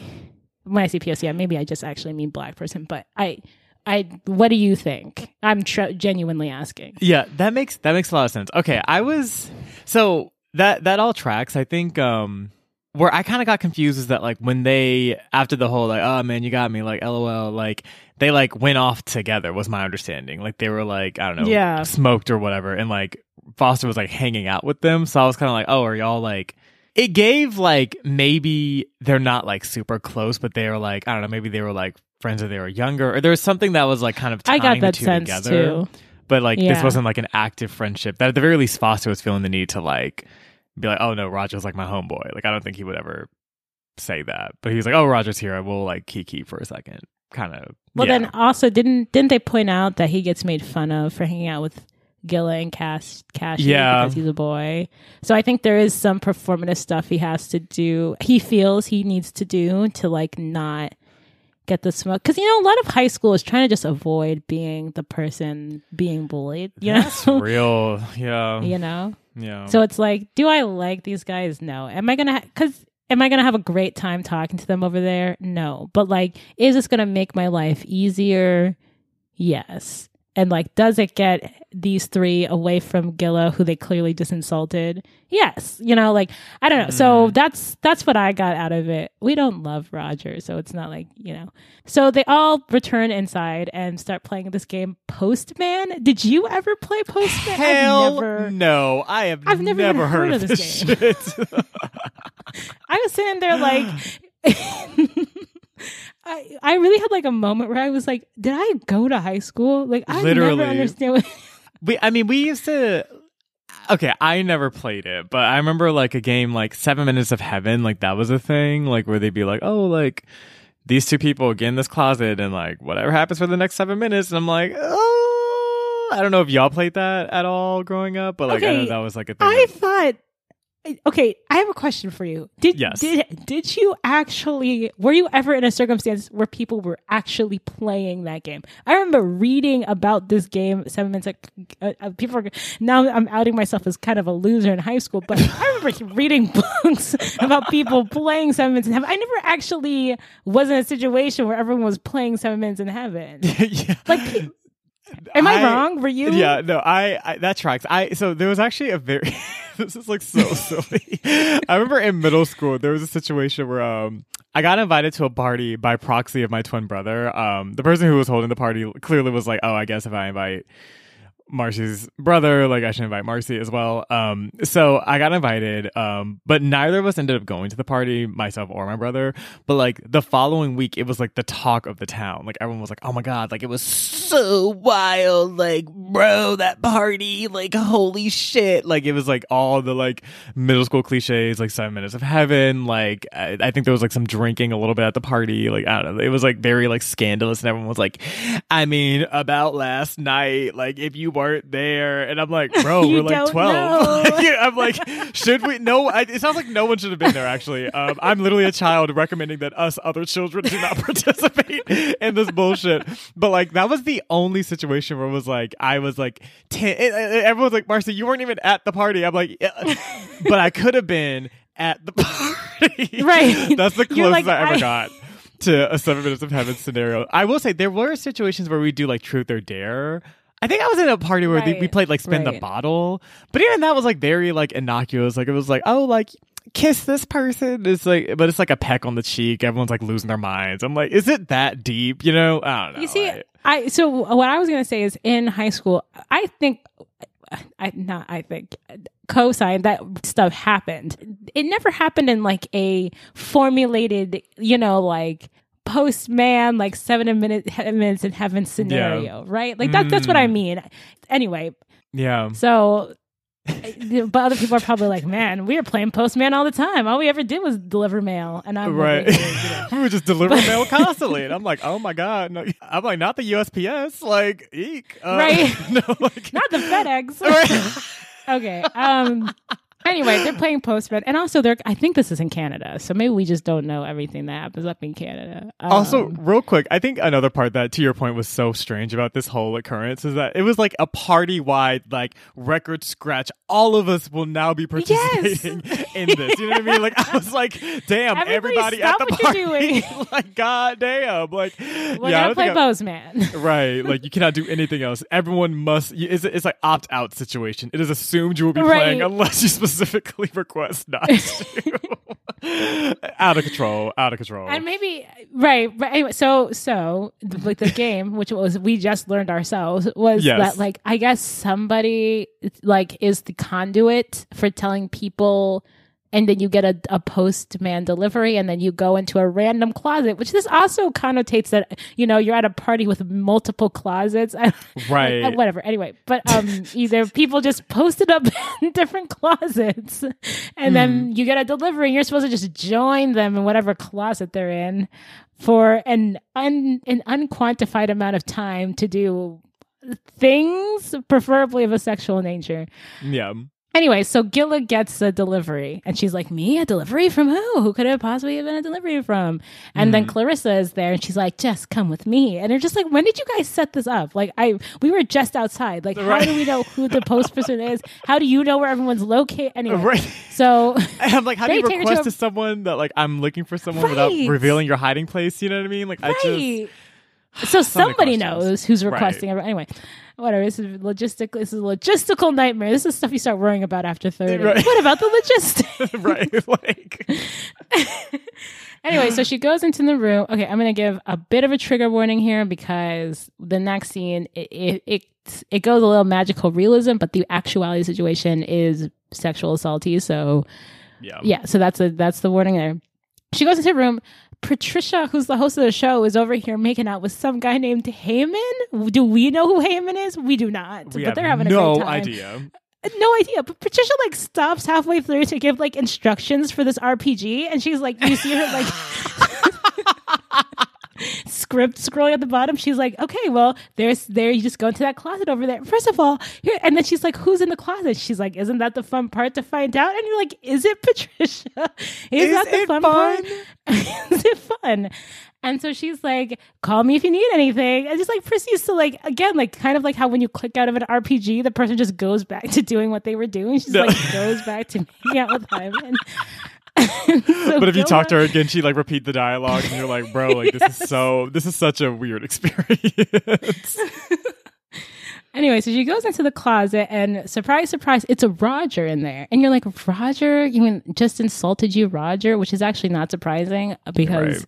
when I say POC, maybe I just actually mean black person, but I, I, what do you think? I'm tr- genuinely asking. Yeah, that makes that makes a lot of sense. Okay, I was so that that all tracks. I think um where I kind of got confused is that like when they after the whole like oh man you got me like lol like they like went off together was my understanding like they were like I don't know Yeah. smoked or whatever and like Foster was like hanging out with them so I was kind of like oh are y'all like it gave like maybe they're not like super close but they were like I don't know maybe they were like friends when they were younger or there was something that was like kind of I tying got that the two sense together too. but like this wasn't like an active friendship that at the very least foster was feeling the need to like be like oh no roger's like my homeboy like i don't think he would ever say that but he was like oh roger's here i will like kiki for a second kind of Well, yeah. then also didn't didn't they point out that he gets made fun of for hanging out with Gilla and Cash Cash Yeah. because he's a boy. So I think there is some performative stuff he has to do. He feels he needs to do to like not get the smoke because you know a lot of high school is trying to just avoid being the person being bullied. You that's know, real yeah you know. yeah So it's like, do I like these guys? No. Am I gonna? Because am I gonna have a great time talking to them over there? No. But like, is this gonna make my life easier? Yes. And like, does it get these three away from Gilla, who they clearly just insulted? Yes. You know, like I don't know. So hmm. that's that's what I got out of it. We don't love Roger, so it's not like, you know. So they all return inside and start playing this game Postman. Did you ever play Postman? Hell I've never no! I have I've never even heard, heard of this this shit. *laughs* I was sitting there like *gasps* *laughs* I I really had like a moment where I was like, did I go to high school? Like I Literally. never understand what *laughs* we, I mean, we used to. Okay, I never played it, but I remember like a game like Seven Minutes of Heaven, like that was a thing, like where they'd be like, oh, like these two people get in this closet and like whatever happens for the next seven minutes, and I'm like, oh, I don't know if y'all played that at all growing up, but like I know that was like a thing. I that- thought Okay, I have a question for you. Did Yes. did did you actually were you ever in a circumstance where people were actually playing that game? I remember reading about this game. Seven minutes. Uh, uh, people are now. I'm outing myself as kind of a loser in high school, but I remember *laughs* reading books *laughs* about people playing Seven Minutes in Heaven. I never actually was in a situation where everyone was playing Seven Minutes in Heaven. *laughs* yeah. Like, am I, wrong? Were you? Yeah, no, I, I that tracks. I so there was actually a very *laughs* this is like so *laughs* silly. I remember in middle school there was a situation where um I got invited to a party by proxy of my twin brother. Um the person who was holding the party clearly was like, "Oh, I guess if I invite Marcy's brother, like I should invite Marcy as well. Um, so I got invited, um, but neither of us ended up going to the party, myself or my brother. But like the following week, it was like the talk of the town. Like everyone was like, "Oh my god!" Like it was so wild. Like bro, that party, like holy shit! Like it was like all the like middle school cliches, like Seven Minutes of Heaven. Like I, I think there was like some drinking a little bit at the party. Like I don't know, it was like very like scandalous, and everyone was like, "I mean, about last night, like if you weren't there," and I'm like, "Bro, *laughs* we're like 12." know. *laughs* I'm like, should we? No, I, it sounds like no one should have been there. Actually, um, I'm literally a child recommending that us other children do not *laughs* participate in this bullshit. But like, that was the only situation where it was like, I was like, ten, it- it- everyone's like, Marcy, you weren't even at the party. I'm like, yeah. but I could have been at the party. Right. That's the closest like, I ever I- got. To a seven minutes of heaven scenario. I will say there were situations where we do like truth or dare. I think I was in a party where they- we played like spin the bottle, but even that was like very like innocuous. Like it was like, oh, like kiss this person. It's like, but it's like a peck on the cheek. Everyone's like losing their minds. I'm like, is it that deep? You know? I don't know. You see, I- I so what I was going to say is in high school, I think, I not I think co-sign that stuff happened. It never happened in like a formulated, you know, like postman like seven minute minutes in heaven scenario, right? Like that, that's what I Mm. mean. Anyway, yeah. so. but other people are probably like, "Man, we were playing postman all the time. All we ever did was deliver mail." And I'm Right. like, *laughs* we were just delivering mail constantly. And I'm like, oh my God. No. *laughs* I'm like, not the USPS. Like, eek. Uh, Right. *laughs* no, like, not the FedEx. Right. okay. Um. Anyway, they're playing postman, and also they're. I think this is in Canada, so maybe we just don't know everything that happens up in Canada. Um, Also, real quick, I think another part that, to your point, was so strange about this whole occurrence is that it was like a party wide, like record scratch. All of us will now be participating in this. You know what I mean? Like, I was like, damn, Everybody everybody at the party. doing. *laughs* like, god damn. Like, we're yeah, gonna play postman. *laughs* *laughs* Right, like you cannot do anything else. Everyone must. It's, it's like opt out situation. It is assumed you will be Right. playing unless you specifically *laughs* request not to. out of control. Out of control. and maybe right, right. Anyway, so so the, like the game, which was we just learned ourselves, was Yes. that like I guess somebody like is the conduit for telling people. And then you get a, a postman delivery, and then you go into a random closet, which this also connotates that you know you're at a party with multiple closets. *laughs* Right. Uh, whatever. Anyway, but um, *laughs* either people just posted up *laughs* in different closets, and Hmm. then you get a delivery, and you're supposed to just join them in whatever closet they're in for an un an unquantified amount of time to do things, preferably of a sexual nature. yeah. Anyway, so Gilla gets a delivery, and she's like, "Me, a delivery from who? Who could it possibly have been a delivery from?" And then mm. Clarissa is there, and she's like, "Jess, come with me." And they're just like, "When did you guys set this up?" Like, I we were just outside. Like, how do we know who the post person is? How do you know where everyone's located? Anyway, Right. so *laughs* And I'm like, how do you her to request a- to someone that like I'm looking for someone without revealing your hiding place? You know what I mean? Like I just right. So *sighs* somebody knows who's Right. requesting. every- Anyway, whatever. This is logistic. This is a logistical nightmare. This is stuff you start worrying about after thirty. *laughs* Right. What about the logistics? *laughs* right. *laughs* Like, anyway, so she goes into the room. Okay, I'm going to give a bit of a trigger warning here because the next scene it it it, it goes a little magical realism, but the actuality situation is sexual assaulty. So yeah. yeah, so that's a that's the warning there. She goes into the room. Patricia, who's the host of the show, is over here making out with some guy named Heyman. Do we know who Heyman is? We do not. We but they're having a no great time. idea. No idea. But Patricia like stops halfway through to give like instructions for this RPG, and she's like, you see her like *laughs* *laughs* script scrolling at the bottom. She's like, okay, well, there's there. You just go into that closet over there. First of all, here, and then she's like, who's in the closet? She's like, isn't that the fun part to find out? And you're like, is it *laughs* Patricia? Is, Is that the it fun, fun? part? *laughs* is it fun? And so she's like, call me if you need anything. And just like proceeds to like, again, like kind of like how when you click out of an RPG, the person just goes back to doing what they were doing. She's No. like, goes back to *laughs* making out with him. And, so *laughs* But if you talk to her again, she like repeat the dialogue, and you're like, bro, like this is so, *laughs* this is such a weird experience. *laughs* Anyway, so she goes into the closet and surprise, surprise, it's a Roger in there. And you're like, Roger? You just insulted you, Roger? Which is actually not surprising because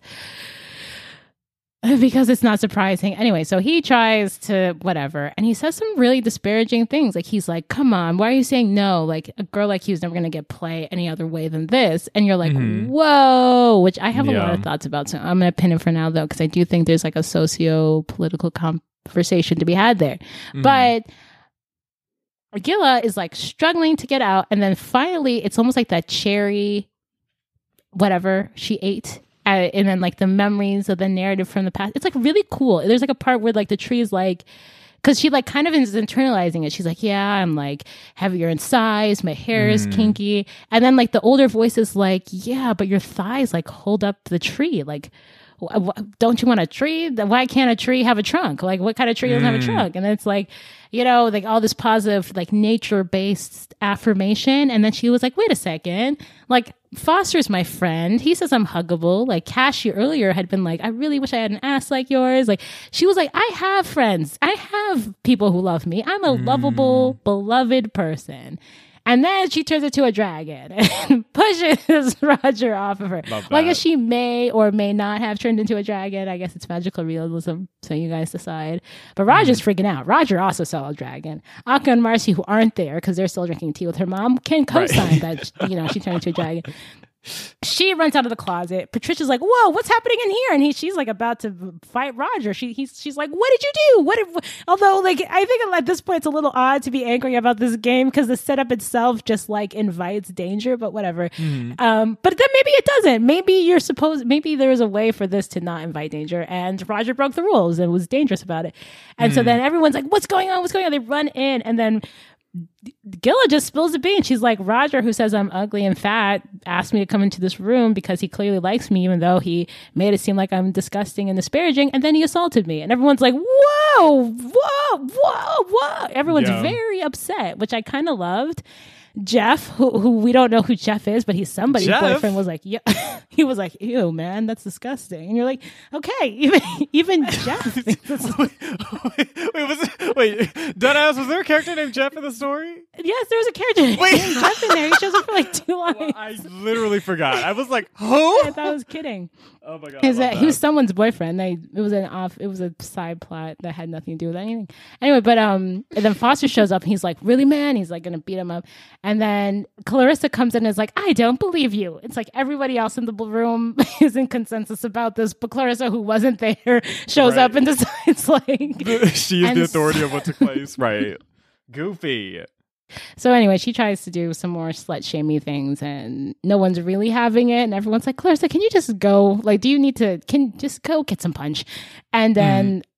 *laughs* because it's not surprising. Anyway, so he tries to whatever, and he says some really disparaging things. Like he's like, "Come on, why are you saying no? Like a girl like you is never going to get play any other way than this." And you're like, Mhm. "Whoa!" Which I have a lot of thoughts about. So I'm going to pin it for now, though, because I do think there's like a socio political conversation to be had there. Mhm. But Gilla is like struggling to get out, and then finally, it's almost like that cherry, whatever she ate. Uh, and then like the memories of the narrative from the past. It's like really cool. There's like a part where like the tree is like, because she like kind of is internalizing it. She's like, yeah, I'm like heavier in size. My hair is Mm. kinky. And then like the older voice is like, yeah, but your thighs like hold up the tree. Like, wh- wh- don't you want a tree? Why can't a tree have a trunk? Like, what kind of tree doesn't have a Mm. trunk? And it's like, you know, like all this positive, like nature based affirmation. And then she was like, wait a second. Like, Foster's my friend. He says I'm huggable. Like, Cassie earlier had been like, I really wish I had an ass like yours. Like, she was like, I have friends. I have people who love me. I'm a mm. lovable, beloved person. And then she turns into a dragon *laughs* and pushes *laughs* Roger off of her. Well, I guess she may or may not have turned into a dragon. I guess it's magical realism, so you guys decide. But hmm. Roger's freaking out. Roger also saw a dragon. Akko and Marcy, who aren't there because they're still drinking tea with her mom, can co-sign that *laughs* you know she turned into a dragon. She runs out of the closet. Patricia's like, "Whoa, what's happening in here?" And he, she's like about to fight Roger. She, he's, she's like, "What did you do? What?" Did, although, like, I think at this point it's a little odd to be angry about this game because the setup itself just like invites danger. But whatever. Um, but then maybe it doesn't. Maybe you're supposed. Maybe there is a way for this to not invite danger, and Roger broke the rules and was dangerous about it. And so then everyone's like, "What's going on? What's going on?" They run in, and then Gilla just spills the beans. She's like, Roger, who says I'm ugly and fat, asked me to come into this room because he clearly likes me, even though he made it seem like I'm disgusting and disparaging. And then he assaulted me. And everyone's like, whoa, whoa, whoa, whoa. Everyone's Yeah. very upset, which I kind of loved. Jeff, who, who we don't know who Jeff is, but he's somebody's Jeff? boyfriend, was like, yeah, *laughs* he was like, ew, man, that's disgusting. And you're like, okay, even even Jeff it's *laughs* wait, wait, was it, wait, was there a character named Jeff in the story? Yes, there was a character named Wait. Jeff in there. He shows up for like two lines. I literally forgot. I was like, *laughs* who? I thought I was kidding. Oh my god. I His, uh, love he was someone's boyfriend. They it was an off. It was a side plot that had nothing to do with anything. Anyway, but um, and then Foster shows up and he's like, "Really, man?" He's like gonna beat him up, and then Clarissa comes in and is like, "I don't believe you." It's like everybody else in the room *laughs* is in consensus about this, but Clarissa, who wasn't there, *laughs* shows Right. up and decides *laughs* like. she is the authority of what took place. Right. Goofy. So anyway, she tries to do some more slut shamey things, and no one's really having it. And everyone's like, "Clarissa, can you just go? Like, do you need to? Can just go get some punch?" And then mm-hmm.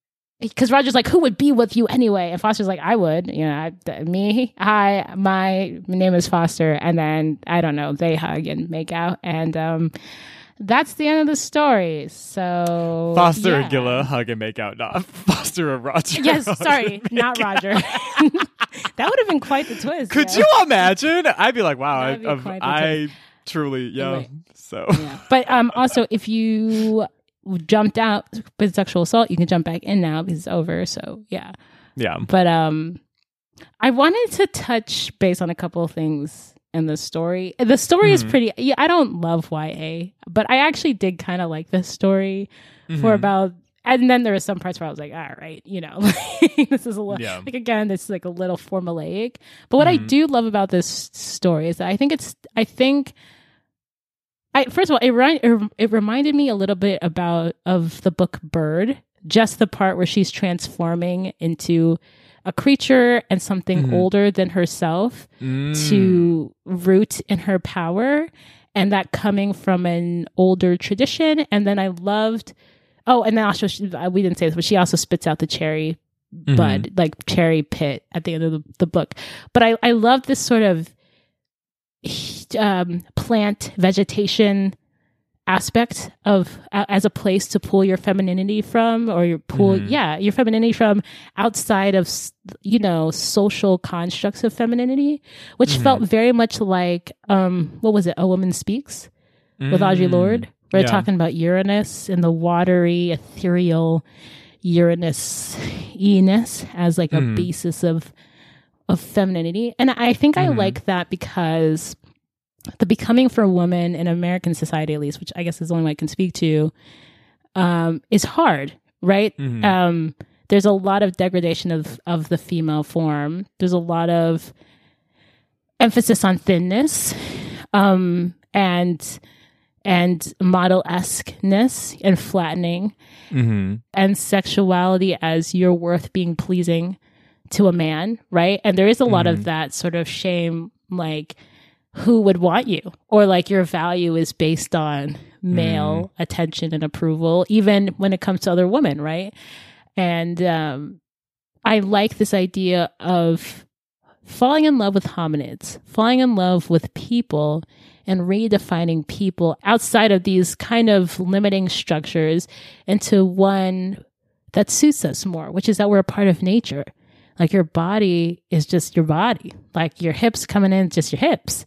Because Roger's like, "Who would be with you anyway?" And Foster's like, "I would." You know, I, me. Hi, my name is Foster, and then I don't know. They hug and make out, and um, that's the end of the story. So Foster yeah. and Gilla hug and make out, not *laughs* Foster and Roger. Yes, hug sorry, not. Roger. *laughs* that would have been quite the twist. Could know? you imagine? I'd be like, wow, I, be I've- quite the I truly, yeah. Wait. So Yeah. But um, also, if you jumped out with sexual assault, you can jump back in now because it's over. So yeah. Yeah. But um I wanted to touch base on a couple of things in the story. The story Mhm. is pretty yeah, I don't love YA, but I actually did kind of like this story for Mhm. about and then there were some parts where I was like, all right, you know, *laughs* this is a little Yeah. like again, this is like a little formulaic. But what I Mhm. do love about this story is that I think it's I think I first of all, it, ri- it it reminded me a little bit about of the book Bird, just the part where she's transforming into a creature and something Mhm. older than herself Mm. to root in her power and that coming from an older tradition and then i loved oh and then also she, we didn't say this but she also spits out the cherry Mhm. bud like cherry pit at the end of the, the book but i i love this sort of um, plant vegetation aspect of uh, as a place to pull your femininity from or your pull Mhm. yeah your femininity from outside of you know social constructs of femininity which Mhm. felt very much like um what was it a woman speaks with audre Mm. lorde we're Yeah. talking about uranus and the watery ethereal uranus eness as like a Mhm. basis of of femininity and i think i Mhm. like that because the becoming for a woman in American society, at least, which I guess is the only way I can speak to, um, is hard, right? Mhm. Um, there's a lot of degradation of of the female form. There's a lot of emphasis on thinness, um, and and model esqueness and flattening, Mhm. and sexuality as your worth being pleasing to a man, right? And there is a lot Mhm. of that sort of shame, like who would want you, or like your value is based on male attention and approval, even when it comes to other women, right? And um, I like this idea of falling in love with hominids, falling in love with people, and redefining people outside of these kind of limiting structures into one that suits us more, which is that we're a part of nature. Like your body is just your body. Like your hips coming in, just your hips.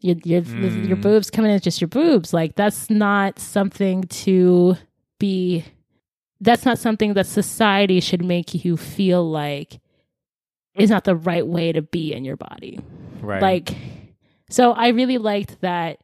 Your your, Mm. your boobs coming in, just your boobs. Like that's not something to be. That's not something that society should make you feel like is not the right way to be in your body. Right. Like, so I really liked that,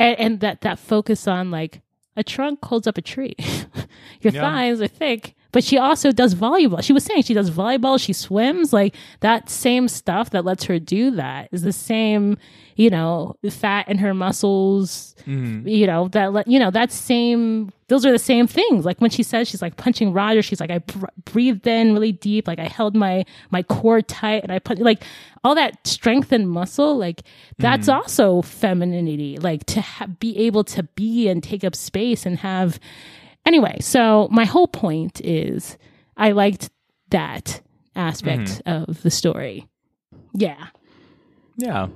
and, and that that focus on like a trunk holds up a tree. *laughs* Your Yeah. thighs are thick, but she also does volleyball. She was saying she does volleyball, she swims. Like that same stuff that lets her do that is the same, you know, fat in her muscles. Mhm. You know that let you know that same. Those are the same things. Like when she says she's like punching Roger, she's like I br- breathed in really deep, like I held my my core tight, and I put like all that strength and muscle. Like that's also femininity. Like to ha- be able to be and take up space and have. Anyway, so my whole point is I liked that aspect mm-hmm. of the story. Yeah. Yeah.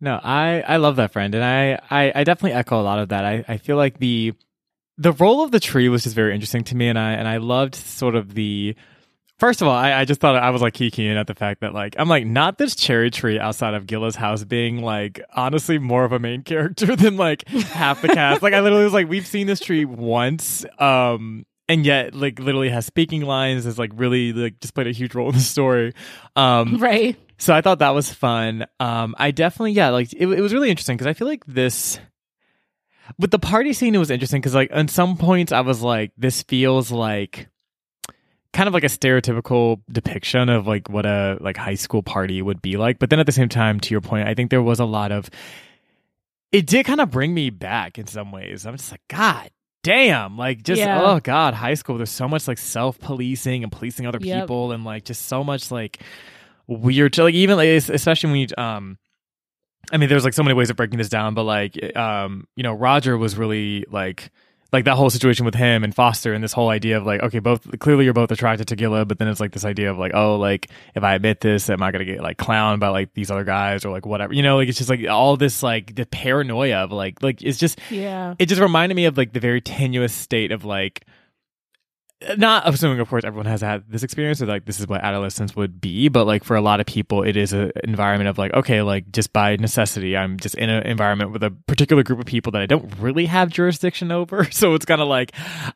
No, I I love that friend, and I I, I definitely echo a lot of that. I, I feel like the the role of the tree was just very interesting to me, and I and I loved sort of the. First of all, I, I just thought I was like kikiing at the fact that like I'm like not this cherry tree outside of Gilla's house being like honestly more of a main *laughs* character than like half the cast. like I literally was like we've seen this tree once, um, and yet like literally has speaking lines, is like really like just played a huge role in the story. Um, *laughs* Right. so I thought that was fun. Um, I definitely, yeah, like it, it was really interesting because I feel like this with the party scene, it was interesting because like on some points I was like, this feels like kind of like a stereotypical depiction of like what a like high school party would be like. But then at the same time, to your point, I think there was a lot of it did kind of bring me back in some ways. I'm just like, God damn, like just Yeah. oh god, high school. There's so much like self policing and policing other Yep. people and like just so much like weird like even like especially when you um I mean there's like so many ways of breaking this down but like um you know Roger was really like like that whole situation with him and Foster and this whole idea of like okay both clearly you're both attracted to Gilla but then it's like this idea of like oh like if I admit this am I gonna get like clowned by like these other guys or like whatever you know like it's just like all this like the paranoia of like like it's just Yeah. it just reminded me of like the very tenuous state of like not assuming of course everyone has had this experience or like this is what adolescence would be but like for a lot of people it is an environment of like okay like just by necessity i'm just in an environment with a particular group of people that i don't really have jurisdiction over *laughs* so it's kind of like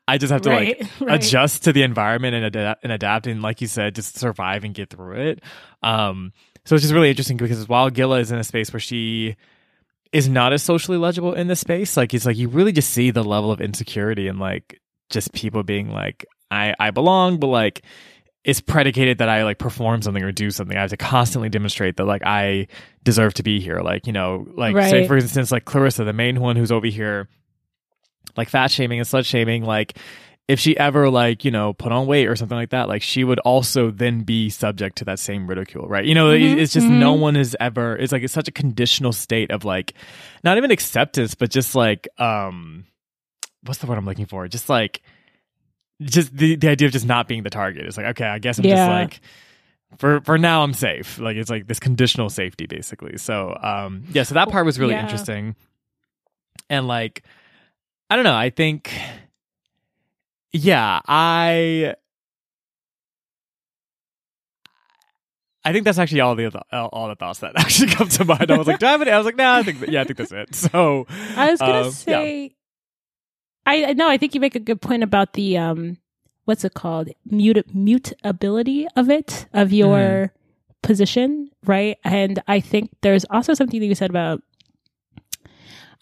i just have to Right, like *laughs* right. adjust to the environment and adapt and adapt and like you said just survive and get through it um so it's just really interesting because while gilla is in a space where she is not as socially legible in this space like it's like you really just see the level of insecurity and like just people being like I I belong, but like it's predicated that I like perform something or do something. I have to constantly demonstrate that like I deserve to be here. Like, you know, like say for instance, like Clarissa, the main one who's over here, like fat shaming and slut shaming, like if she ever like, you know, put on weight or something like that, like she would also then be subject to that same ridicule, right? You know, Mhm, it's just no mhm. one is ever it's like it's such a conditional state of like not even acceptance, but just like um what's the word I'm looking for? Just like just the the idea of just not being the target. is like, okay, I guess I'm just like for for now I'm safe. Like it's like this conditional safety basically. So um yeah, so that part was really Yeah. interesting. And like I don't know, I think yeah, I I think that's actually all the other- all, the thoughts that *laughs* actually come to mind. I was like, do I have any? I was like, no, I think yeah, I think that's it. *laughs* So I was gonna um, yeah. I no, I think you make a good point about the um, what's it called, mute mutability of it of your Mm-hmm. position, right? And I think there's also something that you said about,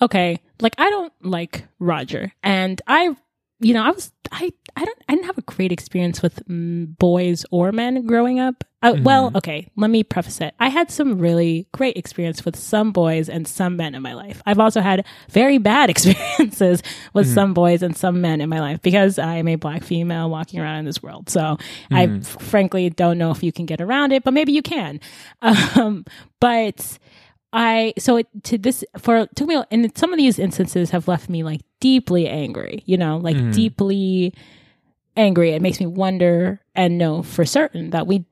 okay, like I don't like Roger, and I, you know, I was I I don't I didn't have a great experience with boys or men growing up. Uh, Well, Mhm. okay, let me preface it. I had some really great experience with some boys and some men in my life. I've also had very bad *laughs* experiences with Mhm. some boys and some men in my life because I am a black female walking around in this world. So I Mhm. f- frankly don't know if you can get around it, but maybe you can. *laughs* Um, but I so it to this for took me and some of these instances have left me like deeply angry, you know, like Mhm. deeply angry. It makes me wonder and know for certain that we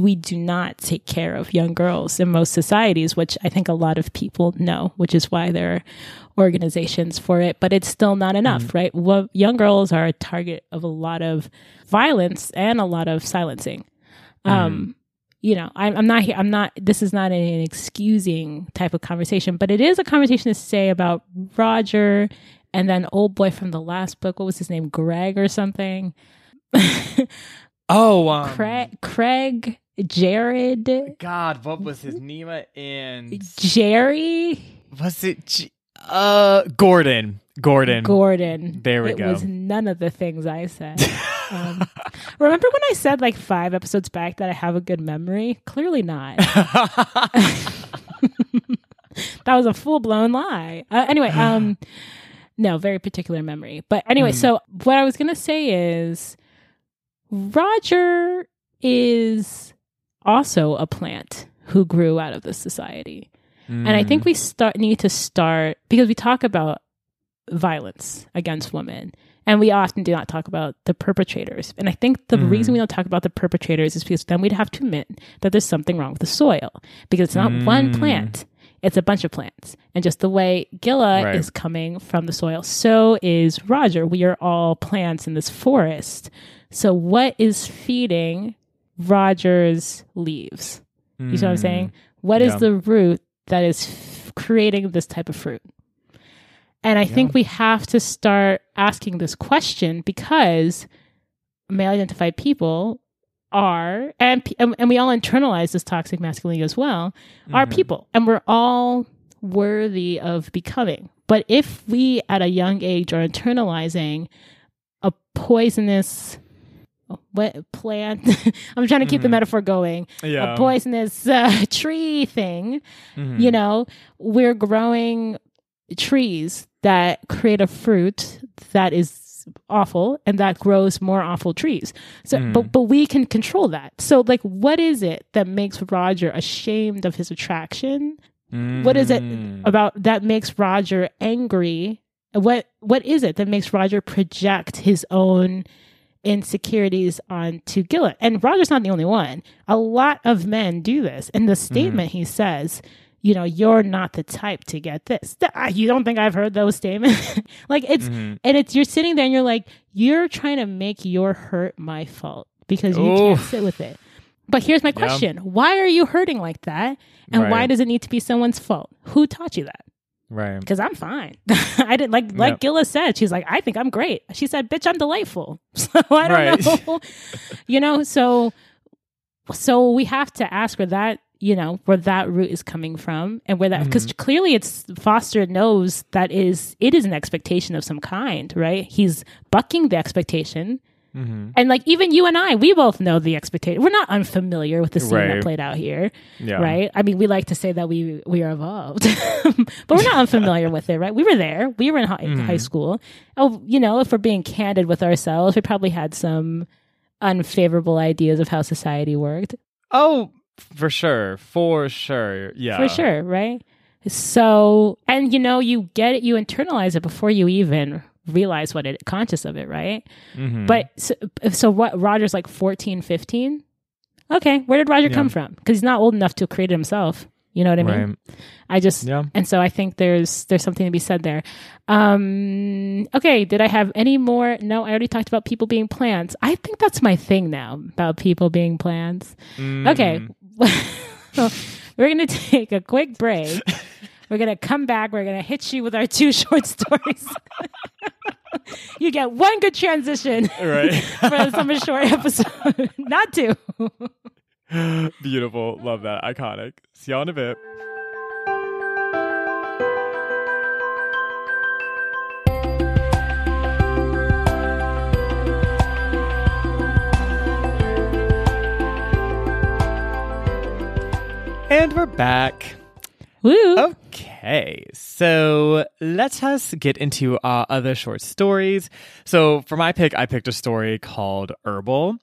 we do not take care of young girls in most societies, which I think a lot of people know, which is why there are organizations for it. But it's still not enough, right? Well, young girls are a target of a lot of violence and a lot of silencing. Um, you know, I'm, I'm not here. I'm not. This is not an excusing type of conversation, but it is a conversation to say about Roger and then old boy from the last book. What was his name? Greg or something. *laughs* oh um, Craig, Craig, Jared, God, what was his Nima and Jerry, was it G- uh Gordon? Gordon. Gordon. There we it go. was none of the things I said. *laughs* Um, remember when I said like five episodes back that I have a good memory? Clearly not. *laughs* that was a full blown lie. Uh, anyway, um, no, very particular memory. But anyway, Mhm. so what I was gonna say is Roger is also a plant who grew out of this society. And I Mm. think we start need to start because we talk about violence against women and we often do not talk about the perpetrators. And I think the Mhm. reason we don't talk about the perpetrators is because then we'd have to admit that there's something wrong with the soil because it's not one Mm. plant. It's a bunch of plants. And just the way Gilla Right. is coming from the soil, so is Roger. We are all plants in this forest. So what is feeding Roger's leaves? You see what I'm saying? What is Yeah. the root that is f- creating this type of fruit? And I think we have to start asking this question because male identified people are, and, and we all internalize this toxic masculinity as well, are Mhm. people. And we're all worthy of becoming. But if we at a young age are internalizing a poisonous, what plant? *laughs* I'm trying to keep the Mhm. metaphor going Yeah. a poisonous uh, *laughs* tree thing, Mhm. you know, we're growing trees that create a fruit that is awful and that grows more awful trees. So Mm. but but we can control that. So like what is it that makes Roger ashamed of his attraction? What is it Mm. about that makes Roger angry? What what is it that makes Roger project his own insecurities onto Gillett? And Roger's not the only one. A lot of men do this. And the statement he says you know, you're not the type to get this. You don't think I've heard those statements? *laughs* like it's, Mhm. and it's, you're sitting there and you're like, you're trying to make your hurt my fault because you can't sit with it. But here's my Yeah. question. Why are you hurting like that? And why does it need to be someone's fault? Who taught you that? Right. Because I'm fine. *laughs* I didn't like like Yep. Gilla said. She's like, I think I'm great. She said, "Bitch, I'm delightful." *laughs* So I don't Right. know. you know, so so we have to ask where that you know where that root is coming from and where that because Mm-hmm. clearly it's Foster knows that is it is an expectation of some kind, right? He's bucking the expectation. hmm And like even you and I, we both know the expectation. We're not unfamiliar with the scene that played out here Yeah. right? I mean, we like to say that we we are evolved, *laughs* but we're not unfamiliar with it, right? We were there. We were in high, Mm-hmm. high school. Oh, you know, if we're being candid with ourselves, we probably had some unfavorable ideas of how society worked, Oh, for sure. For sure. Yeah. for sure, right? So, and you know, you get it, you internalize it before you even realize what it conscious of it, right? Mhm. But so, so what? Roger's like 14, 15? Okay, where did Roger Yeah. come from? Because he's not old enough to create it himself. You know what I mean? Right. I just Yeah. and so I think there's there's something to be said there. Um okay, did I have any more? No, I already talked about people being plants. I think that's my thing now about people being plants. Mm. Okay. *laughs* we're going to take a quick break. We're going to come back. We're going to hit you with our two *laughs* short stories. *laughs* you get one good transition Right. for the summer short episode. Not two. Beautiful. Love that. Iconic. See y'all in a bit. And we're back. Woo. Okay, so let us get into our other short stories. So for my pick, I picked a story called Herbal.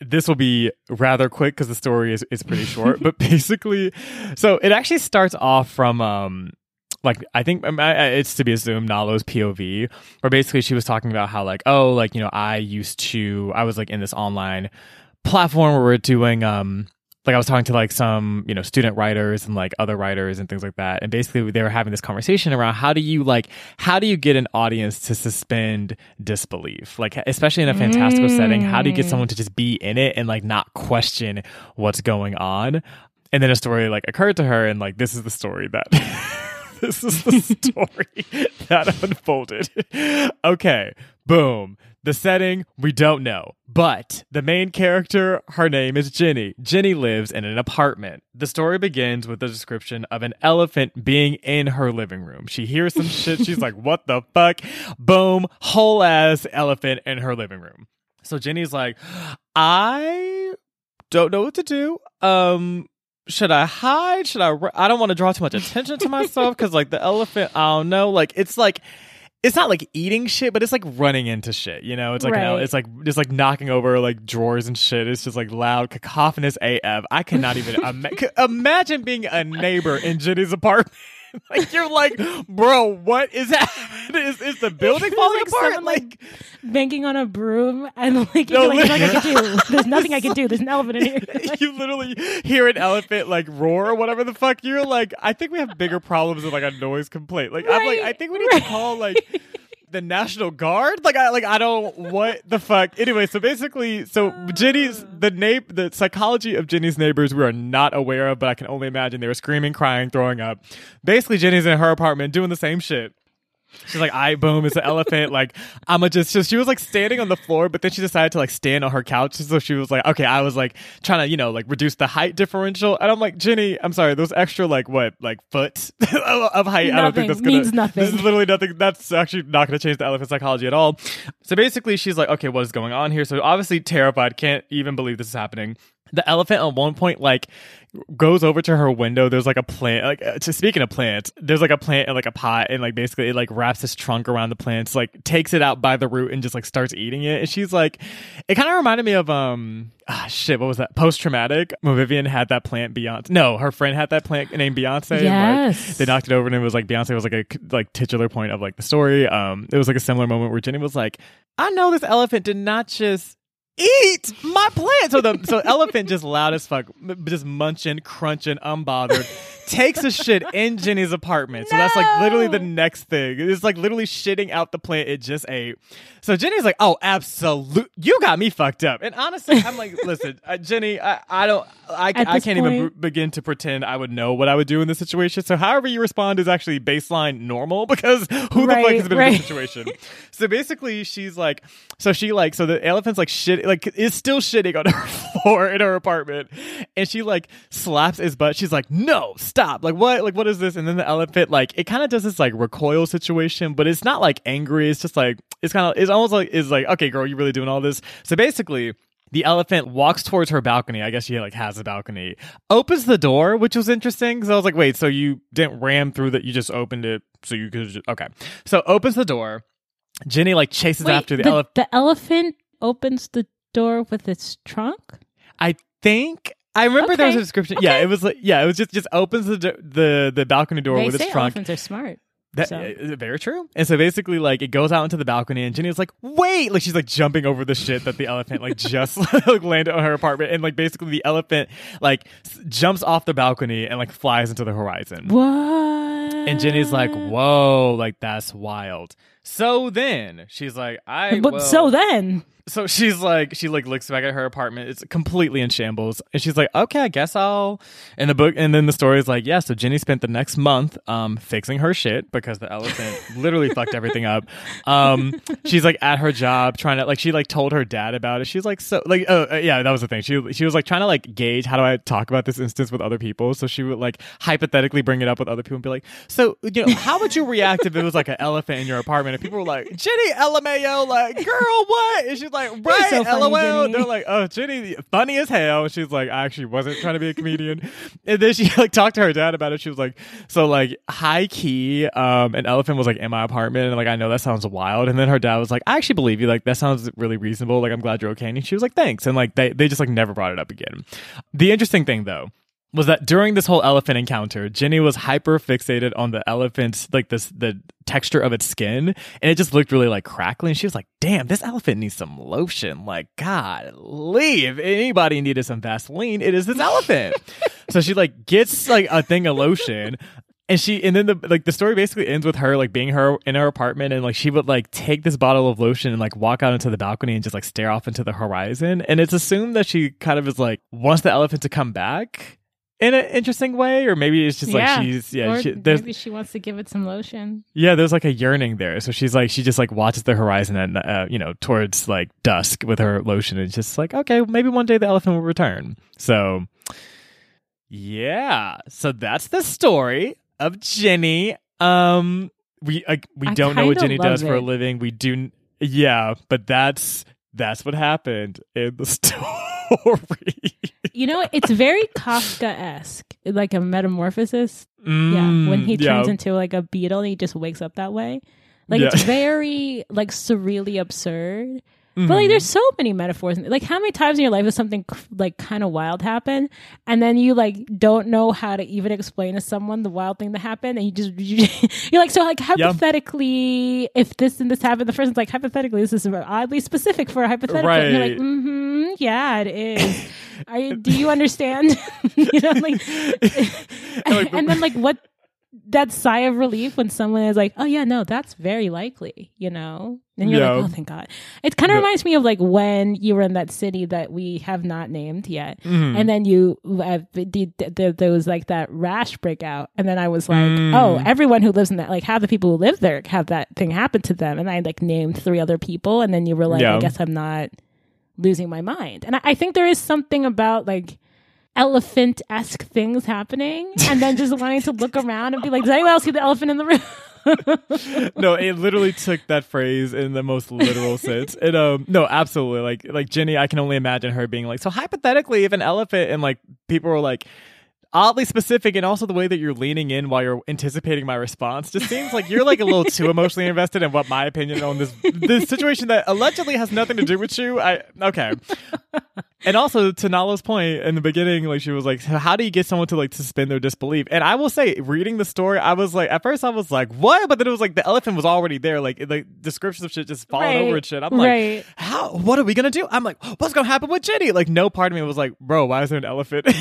This will be rather quick because the story is, is pretty short, *laughs* but basically, so it actually starts off from um like I think um, it's to be assumed Nalo's POV, where basically she was talking about how like oh like you know I used to I was like in this online platform where we're doing um like I was talking to like some, you know, student writers and like other writers and things like that. And basically they were having this conversation around how do you like how do you get an audience to suspend disbelief? Like especially in a fantastical setting, how do you get someone to just be in it and like not question what's going on? And then a story like occurred to her and like this is the story that *laughs* this is the *laughs* story that unfolded. Okay, boom. The setting, we don't know. But the main character, her name is Jenny. Jenny lives in an apartment. The story begins with the description of an elephant being in her living room. She hears some shit. She's like, what the fuck? Boom, whole ass elephant in her living room. So Jenny's like, I don't know what to do. Um, should I hide? Should I? I don't want to draw too much attention to myself because, like, the elephant. I don't know. Like, it's like, it's not like eating shit, but it's like running into shit. You know, it's like an it's like just like knocking over like drawers and shit. It's just like loud, cacophonous AF. I cannot even ima- *laughs* imagine being a neighbor in Jenny's apartment. *laughs* like you're like, bro, what is that? *laughs* Is, is the building *laughs* falling like, apart? someone, Like, like, banging on a broom and like, No, like there's nothing I can do. There's nothing I can do. There's an elephant in here. Like, you literally hear an elephant like roar or whatever the fuck. You're like, I think we have bigger problems than like a noise complaint. Like I'm like, I think we need right. to call like the National Guard. Like I like I don't what the fuck. Anyway, so basically, so Jenny's the name the psychology of Jenny's neighbors we are not aware of, but I can only imagine they were screaming, crying, throwing up. Basically, Jenny's in her apartment doing the same shit. She's like, I boom, it's an elephant. Like, I'm a just, so she was like standing on the floor, but then she decided to like stand on her couch. So she was like, okay, I was like trying to, you know, like reduce the height differential. And I'm like, Jenny, I'm sorry, those extra like what, like foot *laughs* of height. I don't think Nothing. that's gonna, Means nothing. This is literally nothing. That's actually not going to change the elephant psychology at all. So basically, she's like, okay, what is going on here? So obviously terrified, can't even believe this is happening. The elephant at one point like goes over to her window. There's like a plant. Like uh, to speaking of plants, there's like a plant in like a pot, and like basically it like wraps its trunk around the plants, like takes it out by the root, and just like starts eating it. And she's like, it kind of reminded me of um ah shit. What was that? Post traumatic. When Vivian had that plant. Beyonce. No, her friend had that plant named Beyonce. and, like, Yes. they knocked it over, and it was like Beyonce was like a like titular point of like the story. Um, it was like a similar moment where Jenny was like, I know this elephant did not just eat my plant. So the *laughs* so elephant just loud as fuck, just munching, crunching, unbothered. takes a shit in Jenny's apartment. So that's like literally the next thing. It's like literally shitting out the plant it just ate. So Jenny's like, "Oh, absolute, you got me fucked up." And honestly, I'm like, "Listen, uh, Jenny, I, I don't, I, I can't point, even b- begin to pretend I would know what I would do in this situation. So however you respond is actually baseline normal *laughs* because who right, the fuck has been right. in this situation?" so basically, she's like, so she like, so the elephant's like shit, like is still shitting on her *laughs* floor in her apartment, and she like slaps his butt. She's like, "No, stop! Like what? Like what is this?" And then the elephant like it kind of does this like recoil situation, but it's not like angry. It's just like it's kind of it's almost like is like, "Okay, girl, you really doing all this?" So basically the elephant walks towards her balcony. I guess she like has a balcony. Opens the door, which was interesting because I was like, wait, so you didn't ram through that? You just opened it so you could. Just, okay, so opens the door. Jenny like chases wait, after the, the elephant. The elephant opens the door with its trunk. I think I remember okay. there was a description. Okay. Yeah, it was like yeah, it was just just opens the the the balcony door they with its trunk. Elephants are smart. That so. is very true. And so basically, like, it goes out into the balcony, and Jenny like, "Wait!" Like she's like jumping over the shit that the elephant like *laughs* just like landed on her apartment, and like basically the elephant like s- jumps off the balcony and like flies into the horizon. What? And Jenny's like, "Whoa! Like that's wild." So then she's like, "I." But well, so then so she's like she like looks back at her apartment. It's completely in shambles. And she's like okay i guess i'll in the book and then the story is like yeah so jenny spent the next month um fixing her shit because the elephant *laughs* literally fucked everything up. Um she's like at her job trying to like she like told her dad about it. She's like so like oh uh, yeah that was the thing. She she was like trying to like gauge how do i talk about this instance with other people. So she would like hypothetically bring it up with other people and be like so you know how would you react if it was like an elephant in your apartment? And people were like jenny lmao like girl what? And she's like, *laughs* right, so funny, lol. Jenny. They're like, oh, Jenny, funny as hell. She's like, I actually wasn't trying to be a comedian. and then she *laughs* like talked to her dad about it. She was like, so like high key, um, an elephant was like in my apartment, and like I know that sounds wild. And then her dad was like, I actually believe you. Like that sounds really reasonable. Like I'm glad you're okay. And she was like, thanks. And like they they just like never brought it up again. The interesting thing though was that during this whole elephant encounter, Jenny was hyper fixated on the elephant's like this the texture of its skin, and it just looked really like crackly. And she was like, "Damn, this elephant needs some lotion." Like, God, leave. Anybody needed some Vaseline, it is this elephant. *laughs* so she like gets like a thing of lotion. And she and then the like the story basically ends with her like being her in her apartment and like she would like take this bottle of lotion and like walk out into the balcony and just like stare off into the horizon. And it's assumed that she kind of is like wants the elephant to come back in an interesting way, or maybe it's just yeah. like she's yeah. She, maybe she wants to give it some lotion. Yeah, there's like a yearning there. So she's like she just like watches the horizon and uh, you know towards like dusk with her lotion, and just like okay, maybe one day the elephant will return. So yeah, so that's the story of Jenny. Um, we uh, we I don't know what Jenny does it. for a living. We do yeah, but that's that's what happened in the *laughs* story you know, it's very Kafka esque, like a metamorphosis. Mm, yeah, when he turns yeah. into like a beetle, he just wakes up that way. Like yeah. it's *laughs* very like surreally absurd. Mm-hmm. But like, there's so many metaphors. Like, how many times in your life has something like kind of wild happen, and then you like don't know how to even explain to someone the wild thing that happened, and you just *laughs* you, are like, so like hypothetically, yeah. if this and this happened, the person's like, hypothetically, this is oddly specific for a hypothetical. Right. And you're like, mm-hmm, yeah, it is. *laughs* Are you, do you understand? *laughs* you know, like, and then like what that sigh of relief when someone is like, "Oh yeah, no, that's very likely," you know, and you're yeah. like, "Oh, thank God." It kind of yeah. reminds me of like when you were in that city that we have not named yet, mm-hmm. and then you uh, the, the, there was like that rash breakout, and then I was like, mm. "Oh, everyone who lives in that, like, half the people who live there have that thing happen to them," and I like named three other people, and then you were like, yeah. "I guess I'm not losing my mind," and I, I think there is something about like elephant esque things happening and then just wanting to look around and be like, does anyone else see the elephant in the room? *laughs* no, it literally took that phrase in the most literal sense. Um no, absolutely. Like like Jenny, I can only imagine her being like, so hypothetically, if an elephant and like people were like oddly specific and also the way that you're leaning in while you're anticipating my response just seems like you're like a little too emotionally invested in what my opinion on this this situation that allegedly has nothing to do with you. I okay. And also to Nalo's point in the beginning, like she was like, "How do you get someone to like suspend their disbelief?" And I will say, reading the story, I was like, at first I was like, "What?" But then it was like the elephant was already there, like like descriptions of shit just falling Right. over and shit. I'm like, Right. "How? What are we gonna do?" I'm like, "What's gonna happen with Jenny?" Like, no part of me was like, "Bro, why is there an elephant *laughs* in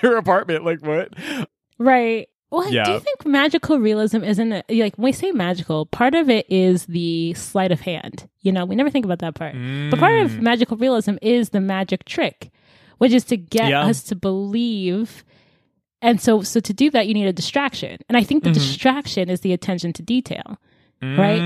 your apartment?" Like, what? Right. Well, do Yeah. you think magical realism isn't a, like when we say magical, part of it is the sleight of hand. You know, we never think about that part. But part of Mm. magical realism is the magic trick, which is to get Yeah. us to believe. And so, so to do that, you need a distraction. And I think the Mhm. distraction is the attention to detail. Right?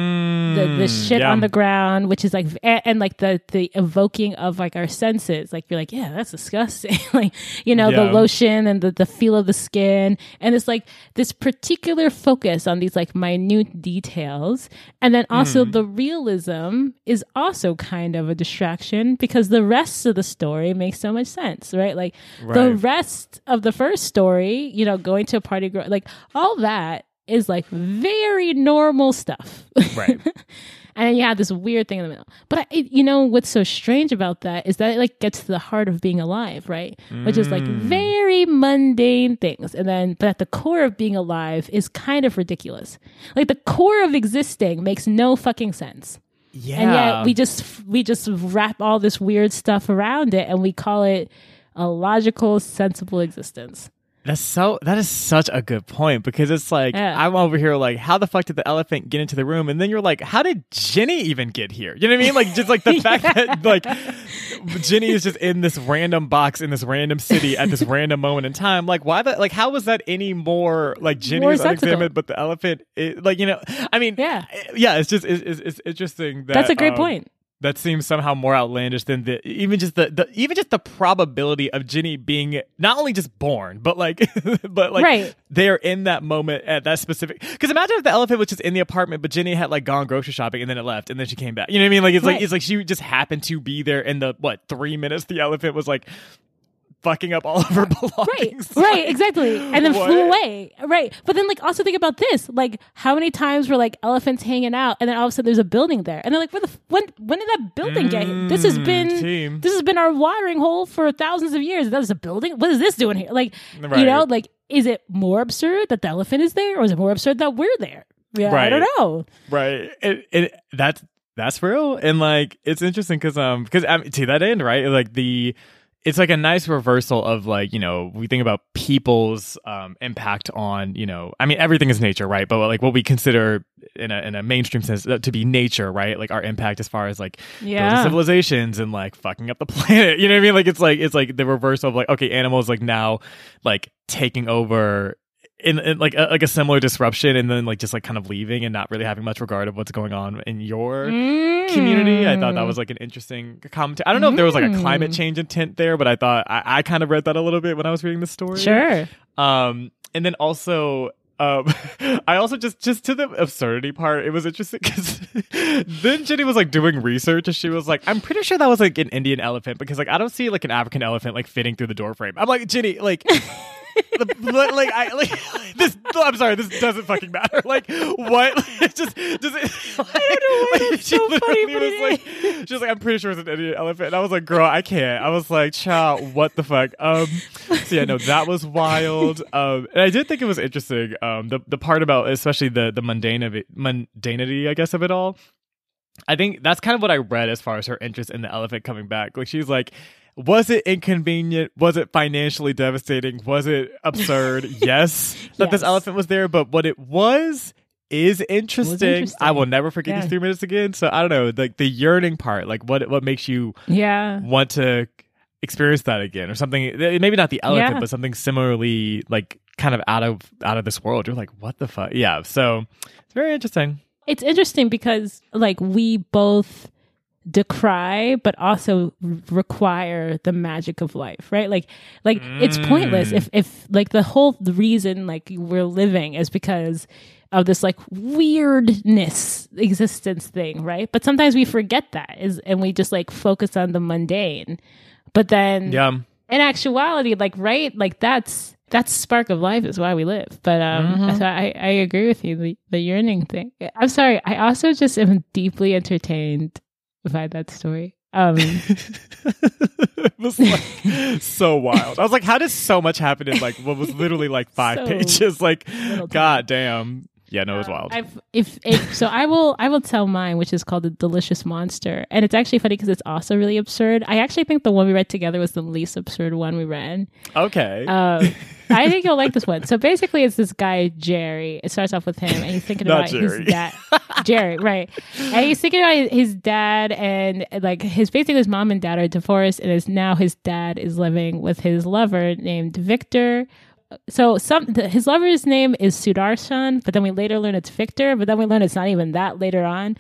the the Mm, shit yeah. on the ground, which is like and, and like the the evoking of like our senses. Like you're like, yeah, that's disgusting. *laughs* like you know, the lotion and the the feel of the skin, and it's like this particular focus on these like minute details, and then also Mm. the realism is also kind of a distraction because the rest of the story makes so much sense, right? Like the rest of the first story, you know, going to a party, like all that is like very normal stuff. Right. *laughs* and then you have this weird thing in the middle. But I, it, you know what's so strange about that is that it like gets to the heart of being alive, right? Which is like Mm. very mundane things, and then but at the core of being alive is kind of ridiculous. Like the core of existing makes no fucking sense, Yeah. and yet we just we just wrap all this weird stuff around it, and we call it a logical, sensible existence. That's so. That is such a good point because it's like Yeah. I'm over here like, how the fuck did the elephant get into the room? And then you're like, how did Jenny even get here? You know what I mean? Like just like the *laughs* fact that like Jenny is just in this random box in this random city at this random moment in time. Like why that? Like how was that any more like Jenny More sensible. unexamined, but the elephant, is, like you know, I mean, Yeah. yeah. It's just it's, it's, it's interesting. That, That's a great um, point. That seems somehow more outlandish than the even just the, the even just the probability of Ginny being not only just born, but like *laughs* but like Right. they're in that moment at that specific because imagine if the elephant was just in the apartment, but Ginny had like gone grocery shopping and then it left and then she came back. You know what I mean? Like it's like it's like she just happened to be there in the what three minutes the elephant was like fucking up all of her *laughs* Right, belongings. right, Like, exactly. And then what? flew away. Right. But then like also think about this. Like how many times were like elephants hanging out and then all of a sudden there's a building there. And they're like, where the f- when when did that building get here? This has Mm, been team. this has been our watering hole for thousands of years. That is a building. What is this doing here? Like you know, like is it more absurd that the elephant is there or is it more absurd that we're there? Yeah, I don't know. right it, it that's that's real and like it's interesting because um because um, to that end right like the it's like a nice reversal of like you know we think about people's um impact on you know i mean everything is nature right? But like what we consider in a in a mainstream sense uh, to be nature right? Like our impact as far as like Yeah. civilizations and like fucking up the *laughs* planet. You know what i mean? Like it's like it's like the reverse of like okay animals like now like taking over in, in like a, like a similar disruption and then like just like kind of leaving and not really having much regard of what's going on in your community. I thought that Mm. was like an interesting commentary. I don't know if there was like a climate Mm. change intent there, but I thought I, I kind of read that a little bit when I was reading the story. Sure. Um, and then also, um, *laughs* I also just just to the absurdity part, it was interesting because *laughs* then Jenny was like doing research and she was like, "I'm pretty sure that was like an Indian elephant because like I don't see like an African elephant like fitting through the door frame." I'm like, Jenny, like. The, but, like I like *laughs* this. I'm sorry. This doesn't fucking matter. Like what? *laughs* Just does it? Like, *laughs* I don't know why that's she so funny, literally but was like, she was like, I'm pretty sure it's an Indian elephant. And I was like, girl, I can't. I was like, child, what the fuck? Um, so yeah, no, that was wild. Um, and I did think it was interesting. Um, the the part about especially the the mundane of it, mundanity, I guess, of it all. I think that's kind of what I read as far as her interest in the elephant coming back. Like she's like, was it inconvenient? Was it financially devastating? Was it absurd? *laughs* yes, that this elephant was there, but what it was is interesting. interesting. I will never forget Yeah. these three minutes again. So I don't know, like the yearning part, like what what makes you Yeah. want to experience that again, or something? Eh, maybe not the elephant, Yeah. but something similarly like kind of out of out of this world. You're like, what the fuck? Yeah. So it's very interesting. It's interesting because like we both decry but also r- require the magic of life right like like it's pointless Mm. if if like the whole reason like we're living is because of this like weirdness existence thing right but sometimes we forget that is and we just like focus on the mundane but then Yeah. in actuality, like right, like that's that's spark of life is why we live. But um, Mhm. so I I agree with you the the yearning thing. I'm sorry. I also just am deeply entertained by that story. Um, *laughs* it was like so wild. I was like, how does so much happen in like what was literally like five *laughs* So pages? Like, god damn. Yeah, no, it was Um, wild. I've, if, if so, I will I will tell mine, which is called the Delicious Monster, and it's actually funny because it's also really absurd. I actually think the one we read together was the least absurd one we read. okay. Um, I think you'll like this one. So basically, it's this guy Jerry. It starts off with him, and he's thinking about Jerry. his dad, Jerry, right? And he's thinking about his dad, and like his basically his mom and dad are divorced, and is now his dad is living with his lover named Victor. So some the, his lover's name is Sudarshan, but then we later learn it's Victor, but then we learn it's not even that later on.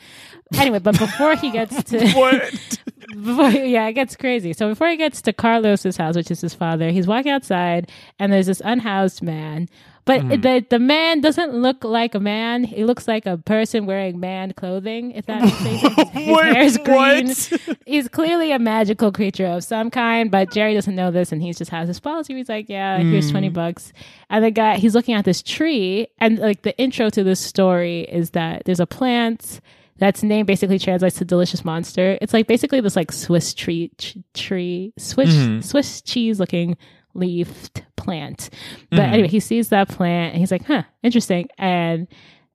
Anyway, but before he gets to *laughs* what? *laughs* before, yeah, it gets crazy. So before he gets to Carlos's house, which is his father, he's walking outside and there's this unhoused man. But Mm-hmm. the the man doesn't look like a man. He looks like a person wearing man clothing. If that makes sense. *laughs* His Wait, hair is green. what? He's clearly a magical creature of some kind, but Jerry doesn't know this, and he just has his policy. He's like, "Yeah, here's twenty Mm. bucks." And the guy, he's looking at this tree, and like the intro to this story is that there's a plant that's name basically translates to delicious monster. It's like basically this like Swiss tree ch- tree Swiss Mhm. Swiss cheese looking leafed plant. But Mhm. anyway, he sees that plant and he's like, "Huh, interesting." And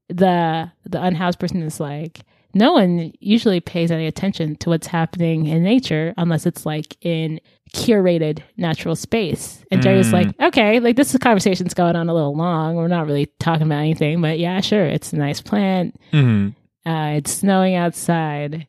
the the unhoused person is like, "No one usually pays any attention to what's happening in nature unless it's like in curated natural space." And Jerry's Mm. like, "Okay, like this conversation's going on a little long. We're not really talking about anything, but yeah, sure, it's a nice plant. Mhm. Uh, it's snowing outside.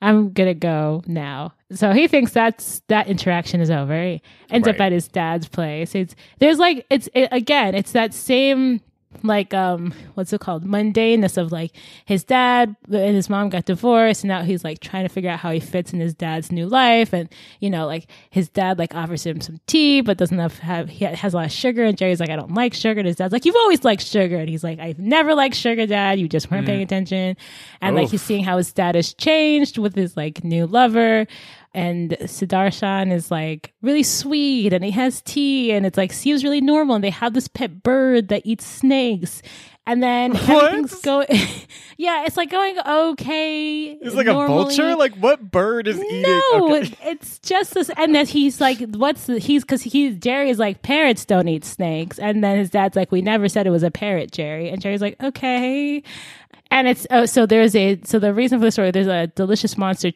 I'm gonna go now. So he thinks that's that interaction is over. He ends up at his dad's place. It's there's like it's it, again, it's that same like um what's it called? Mundaneness of like his dad and his mom got divorced and now he's like trying to figure out how he fits in his dad's new life and you know like his dad like offers him some tea but doesn't have, have he has a lot of sugar and jerry's like i don't like sugar. And his dad's like you've always liked sugar. And he's like i've never liked sugar dad. You just weren't paying attention. And like he's seeing how his dad has changed with his like new lover and Sudarshan is like really sweet and he has tea and it's like seems really normal and they have this pet bird that eats snakes and then What? everything's going *laughs* yeah it's like going okay It's like a vulture. Like what bird is eating? no, Okay. it's just this, and then he's like, "What's the, he's?" Because he's Jerry is like, "Parrots don't eat snakes," and then his dad's like, "We never said it was a parrot, Jerry." And Jerry's like, "Okay," and it's oh, so there's a so the reason for the story there's a delicious monster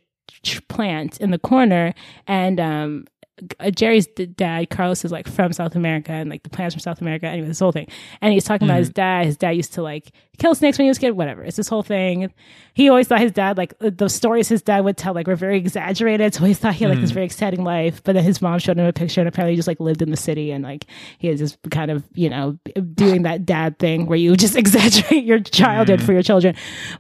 plant in the corner, and um. uh, Jerry's dad, Carlos, is like from South America, and like the plants from South America. Anyway, this whole thing, and he's talking about his dad. His dad used to like kill snakes when he was a kid. Whatever. It's this whole thing. He always thought his dad, like the stories his dad would tell, like were very exaggerated. So he thought he had like this hmm. very exciting life. But then his mom showed him a picture, and apparently he just like lived in the city, and like he is just kind of you know doing that dad thing where you just *laughs* exaggerate your childhood for your hmm. children.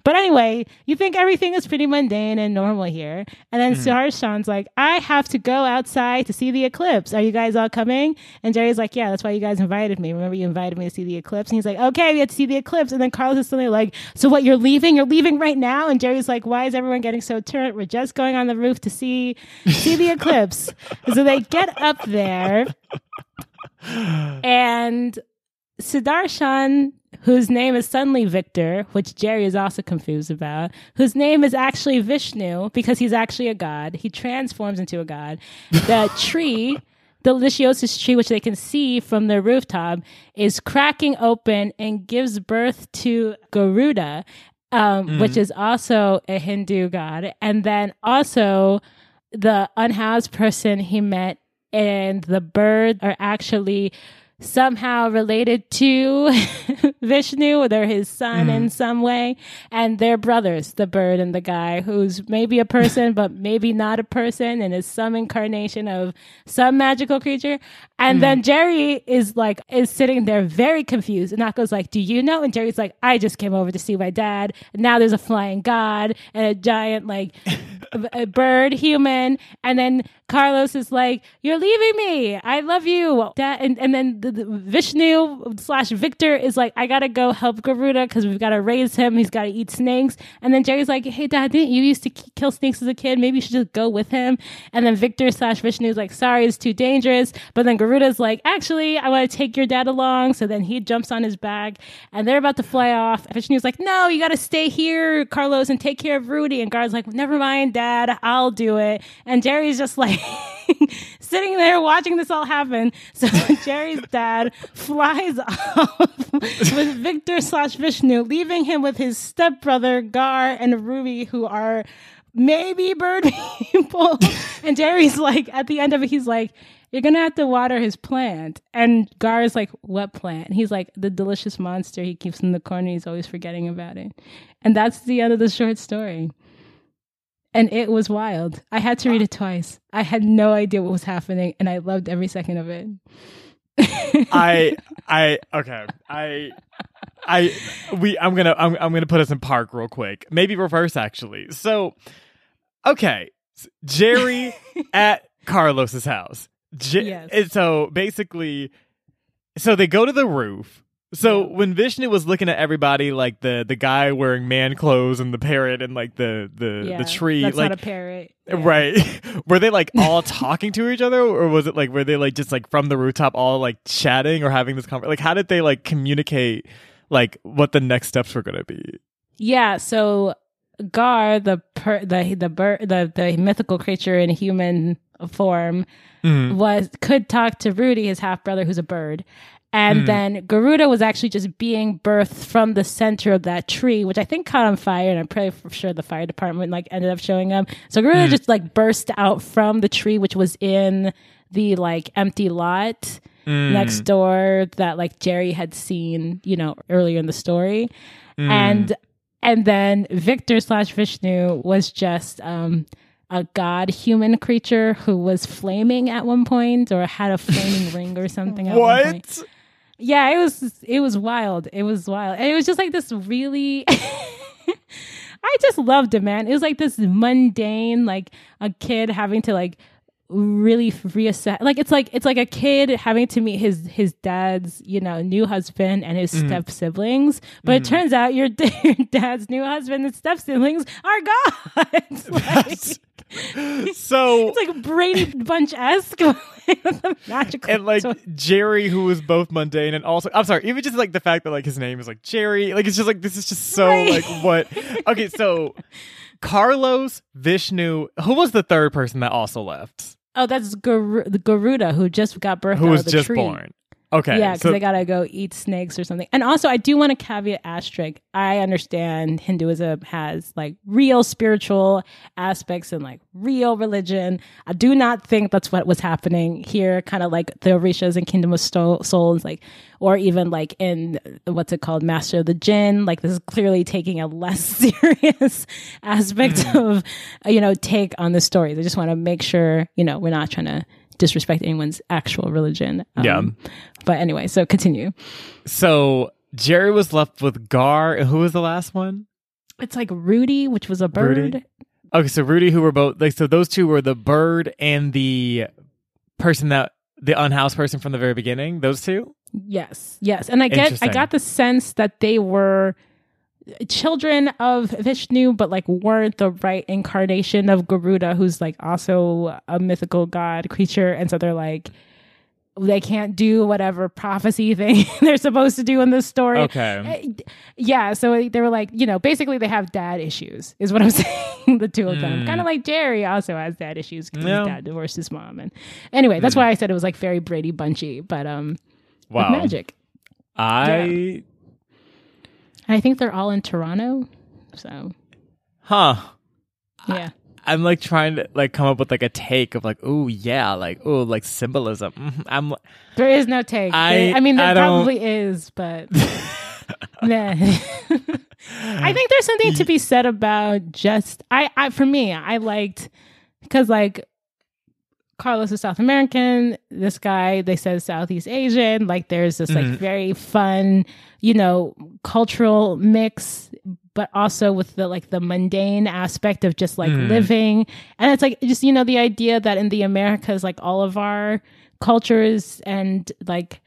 But anyway, you think everything is pretty mundane and normal here, and then hmm. Sudarshan's like, I have to go outside to see the eclipse. Are you guys all coming? And Jerry's like, Yeah, that's why you guys invited me. Remember you invited me to see the eclipse? And he's like, Okay, we have to see the eclipse. And then Is suddenly like, So what? You're leaving? You're leaving right now? And Jerry's like, Why is everyone getting so turnt? We're just going on the roof to see see the eclipse. *laughs* so they get up there, and Sudarshan, whose name is suddenly Victor, which Jerry is also confused about, whose name is actually Vishnu because he's actually a god. He transforms into a god. The *laughs* tree, the Lysiosis tree, which they can see from their rooftop, is cracking open and gives birth to Garuda, um, which is also a Hindu god. And then also the unhoused person he met and the bird are actually somehow related to *laughs* Vishnu. They're his son in mm. some way. And they're brothers, the bird and the guy, who's maybe a person, *laughs* but maybe not a person, and is some incarnation of some magical creature. And mm. then Jerry is like, is sitting there very confused. And Nako's like, Do you know? And Jerry's like, I just came over to see my dad. And now there's a flying god and a giant, like, *laughs* a bird human. And then Carlos is like, You're leaving me. I love you. Dad, and, and then the, the Vishnu slash Victor is like, I gotta go help Garuda because we've got to raise him. He's got to eat snakes. And then Jerry's like, Hey, Dad, didn't you used to kill snakes as a kid? Maybe you should just go with him. And then Victor slash Vishnu is like, Sorry, it's too dangerous. But then Garuda's like, Actually, I want to take your dad along. So then he jumps on his back and they're about to fly off. Vishnu's like, No, you got to stay here, Carlos, and take care of Rudy. And Gar's like, Never mind. Dad. I'll do it. And Jerry's just like *laughs* sitting there watching this all happen. So *laughs* Jerry's dad flies *laughs* off with Victor slash Vishnu, leaving him with his stepbrother Gar and Rudy, who are maybe bird people. and Jerry's like, at the end of it, he's like, you're gonna have to water his plant. And Gar is like, what plant? He's like, the delicious monster he keeps in the corner. He's always forgetting about it. And that's the end of the short story. And it was wild. I had to read it twice. I had no idea what was happening, and I loved every second of it. *laughs* I I okay. I I we I'm gonna I'm I'm gonna put us in park real quick. Maybe reverse actually. So okay. Jerry *laughs* at Carlos's house. J- Yes. and so basically so they go to the roof. So when Vishnu was looking at everybody like the the guy wearing man clothes and the parrot and like the the yeah, the tree That's like not a parrot. Yeah. Right. *laughs* were they like all talking to each other or was it like were they like just like from the rooftop all like chatting or having this conversation? Like how did they like communicate like what the next steps were going to be? Yeah, so Gar, the per, the the bird, the the mythical creature in human form, Mhm. was could talk to Rudy, his half brother, who's a bird. And Mm. then Garuda was actually just being birthed from the center of that tree, which I think caught on fire, and I'm pretty sure the fire department like ended up showing up. So Garuda Mm. just like burst out from the tree, which was in the like empty lot Mm. next door that like Jerry had seen, you know, earlier in the story. Mm. And and then Victor slash Vishnu was just um a god human creature who was flaming at one point or had a flaming *laughs* ring or something at one point. what? Yeah, it was it was wild. It was wild. And it was just like this really *laughs* I just loved it, man. It was like this mundane, like a kid having to like really reassess like it's like it's like a kid having to meet his his dad's you know new husband and his mm-hmm. step siblings but it mm-hmm. turns out your, your *laughs* dad's new husband and step siblings are gods *laughs* like, *laughs* so it's like Brady Bunch esque *laughs* magical and like twist. Jerry who was both mundane and also I'm sorry, even just like the fact that like his name is like Jerry, like it's just like this is just so Right. like what Okay, so *laughs* Carlos, Vishnu, who was the third person that also left? Oh, that's Gar- the Garuda who just got birthed Who out was of the just tree. born. Okay. yeah, because so- they gotta go eat snakes or something. And also, I do want to caveat asterisk. I understand Hinduism has like real spiritual aspects and like real religion. I do not think that's what was happening here. Kind of like the Orishas and Kingdom of Sto- Souls, like, or even like in what's it called, Master of the Djinn. Like, this is clearly taking a less *laughs* serious aspect hmm. of you know take on the stories. I just want to make sure you know we're not trying to disrespect anyone's actual religion. Um, Yeah. But anyway, so continue. So Jerry was left with Gar. Who was the last one? It's like Rudy, which was a bird. Rudy? Okay, so Rudy, who were both like, so those two were the bird and the person that the unhoused person from the very beginning. Those two. Yes, yes, and I get, I got the sense that they were children of Vishnu, but like weren't the right incarnation of Garuda, who's like also a mythical god creature, and so they're like. They can't do whatever prophecy *laughs* thing *laughs* they're supposed to do in this story. Okay. Uh, Yeah, so they were like, you know, basically they have dad issues, is what I'm *laughs* saying. the two of them, Mm. kind of like Jerry also has dad issues because Yeah. his dad divorced his mom, and anyway, that's why I said it was like very Brady Bunchy, but um, Wow. with magic. I. And I think they're all in Toronto, so Huh. yeah. I'm like trying to like come up with like a take of like, oh yeah, like oh like symbolism. Mhm. I'm There is no take. I- I mean, there I probably is, but *laughs* nah. *laughs* I think there's something to be said about just I. I for me, I liked because like Carlos is South American. This guy, they said Southeast Asian. Like there's this like Mhm. very fun, you know, cultural mix, but also with the like the mundane aspect of just like Mhm. living. And it's like just you know the idea that in the Americas, like all of our cultures and like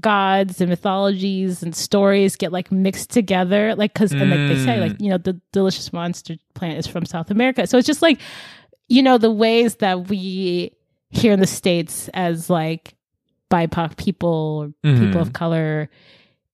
gods and mythologies and stories get like mixed together like because and like they say like you know the delicious monster plant is from south america so it's just like you know the ways that we here in the states as like bipoc people or people of color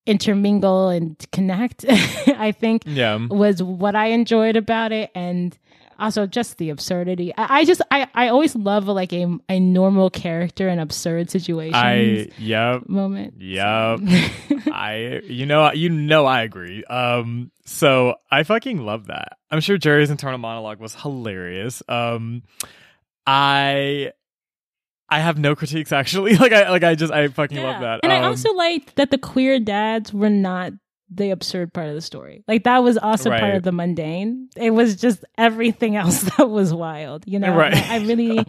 intermingle and connect *laughs* i think yeah. was what I enjoyed about it. And Also, just the absurdity. I, I just I, I always love like a a normal character in absurd situations. I yep moment. yep. *laughs* I you know you know I agree. Um so I fucking love that. I'm sure Jerry's internal monologue was hilarious. Um I I have no critiques actually. *laughs* Like I like I just I fucking love that. And Um, I also liked that the queer dads were not the absurd part of the story. Like that was also part of the mundane. It was just everything else *laughs* that was wild. You know, Right. I, I really,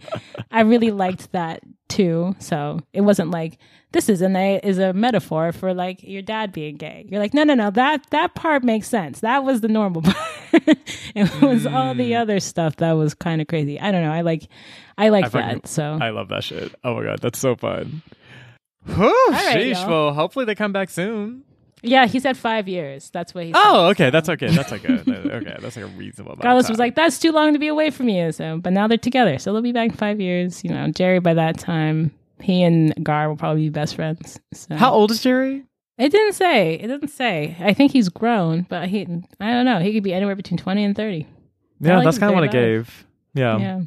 I really liked that too. So it wasn't like this is an a is a metaphor for like your dad being gay. You're like, no, no, no. That that part makes sense. That was the normal *laughs* part. it was all the Mm. other stuff that was kind of crazy. I don't know. I like, I like I fucking- that. So I love that shit. Oh my god, that's so fun. *sighs* Whew, right, sheesh. y'all. Well, hopefully they come back soon. Yeah, he said five years. That's what he. said. Oh, okay, that's okay. That's like a *laughs* okay. That's like a reasonable. amount Carlos was like, "That's too long to be away from you." So, but now they're together, so they'll be back in five years. You know, Jerry by that time, he and Gar will probably be best friends. So. "How old is Jerry?" It didn't say. It didn't say. I think he's grown, but he. I don't know. He could be anywhere between twenty and thirty. Yeah, like that's kind of what I gave. Yeah. yeah.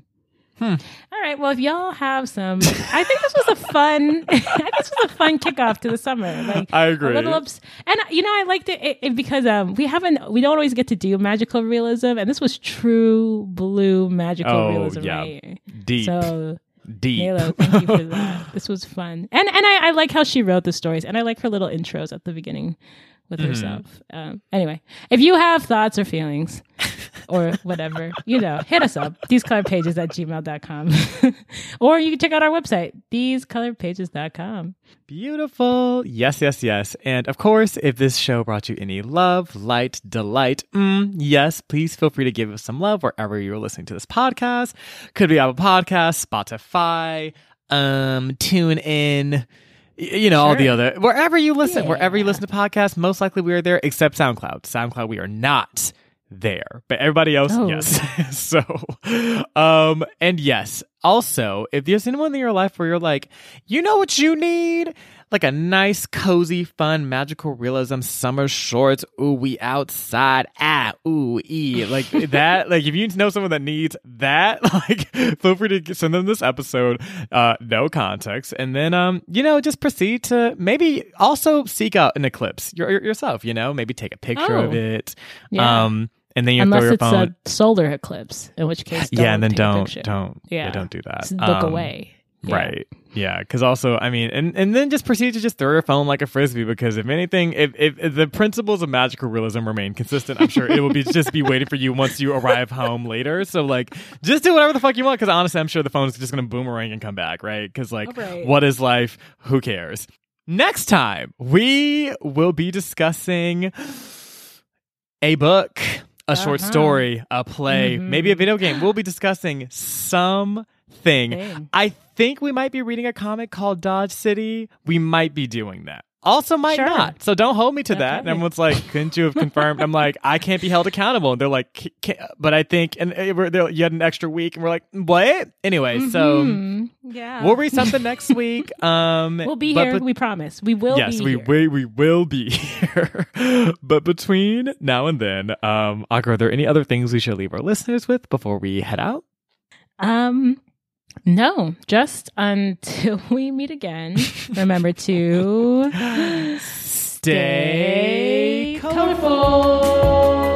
Hmm. All right. Well, if y'all have some, I think this was a fun. *laughs* I think this was a fun kickoff to the summer. Like I agree. little ups- and you know, I liked it, it, it because um, we haven't, we don't always get to do magical realism, and this was true blue magical Oh, realism yeah. right. Deep, So, deep. Nalo, thank you for *laughs* that. This was fun, and and I, I like how she wrote the stories, and I like her little intros at the beginning with Mhm. herself. Um, anyway, if you have thoughts or feelings *laughs* or whatever, you know, hit us up, thesecoloredpages at gmail.com. *laughs* or you can check out our website, thesecoloredpages.com. Beautiful. Yes, yes, yes. And of course, if this show brought you any love, light, delight, mm, yes, please feel free to give us some love wherever you're listening to this podcast. Could be Apple Podcasts, Spotify, um, TuneIn. You know, all the other, wherever you listen, Yeah. wherever you listen to podcasts, most likely we are there except SoundCloud. SoundCloud, we are not there, but everybody else, Oh. yes. *laughs* so, um, and yes, also, if there's anyone in your life where you're like, you know what you need? Like a nice, cozy, fun, magical realism summer shorts. Ooh, we outside. Ah, ooh, e. Like *laughs* that. Like if you know someone that needs that, *laughs* like feel free to send them this episode. Uh, no context, and then um, you know, just proceed to maybe also seek out an eclipse your, your- yourself. You know, maybe take a picture of Oh. it. Yeah. Um, and then you Unless throw your it's phone. a solar eclipse, in which case, don't *laughs* yeah, and then don't don't yeah. Yeah. don't do that. Just look Um, away. Yeah. Right. Yeah. Because also, I mean, and, and then just proceed to just throw your phone like a frisbee. Because if anything, if, if, if the principles of magical realism remain consistent, I'm sure it will be *laughs* just be waiting for you once you arrive home later. So like, just do whatever the fuck you want. Because honestly, I'm sure the phone is just going to boomerang and come back. Right. Because like, Right. what is life? Who cares? Next time we will be discussing a book. A short Uh-huh. story, a play, Mhm. maybe a video game. We'll be discussing something Thing. I think we might be reading a comic called Dodge City. We might be doing that. Also, might Sure. not. So don't hold me to that. And Okay. everyone's like, "Couldn't you have confirmed?" I'm like, "I can't be held accountable." And they're like, "Ca- ca- "But I think," and we're, they're- you had an extra week, and we're like, "What?" Anyway, so Mhm. yeah, we'll read something next *laughs* week. Um, We'll be but here. bet- we promise. We will. yes, be we, we we will be *laughs* here. but between now and then, um, Agra, are there any other things we should leave our listeners with before we head out? Um, no, just until *laughs* we meet again. Remember to *gasps* Stay colorful.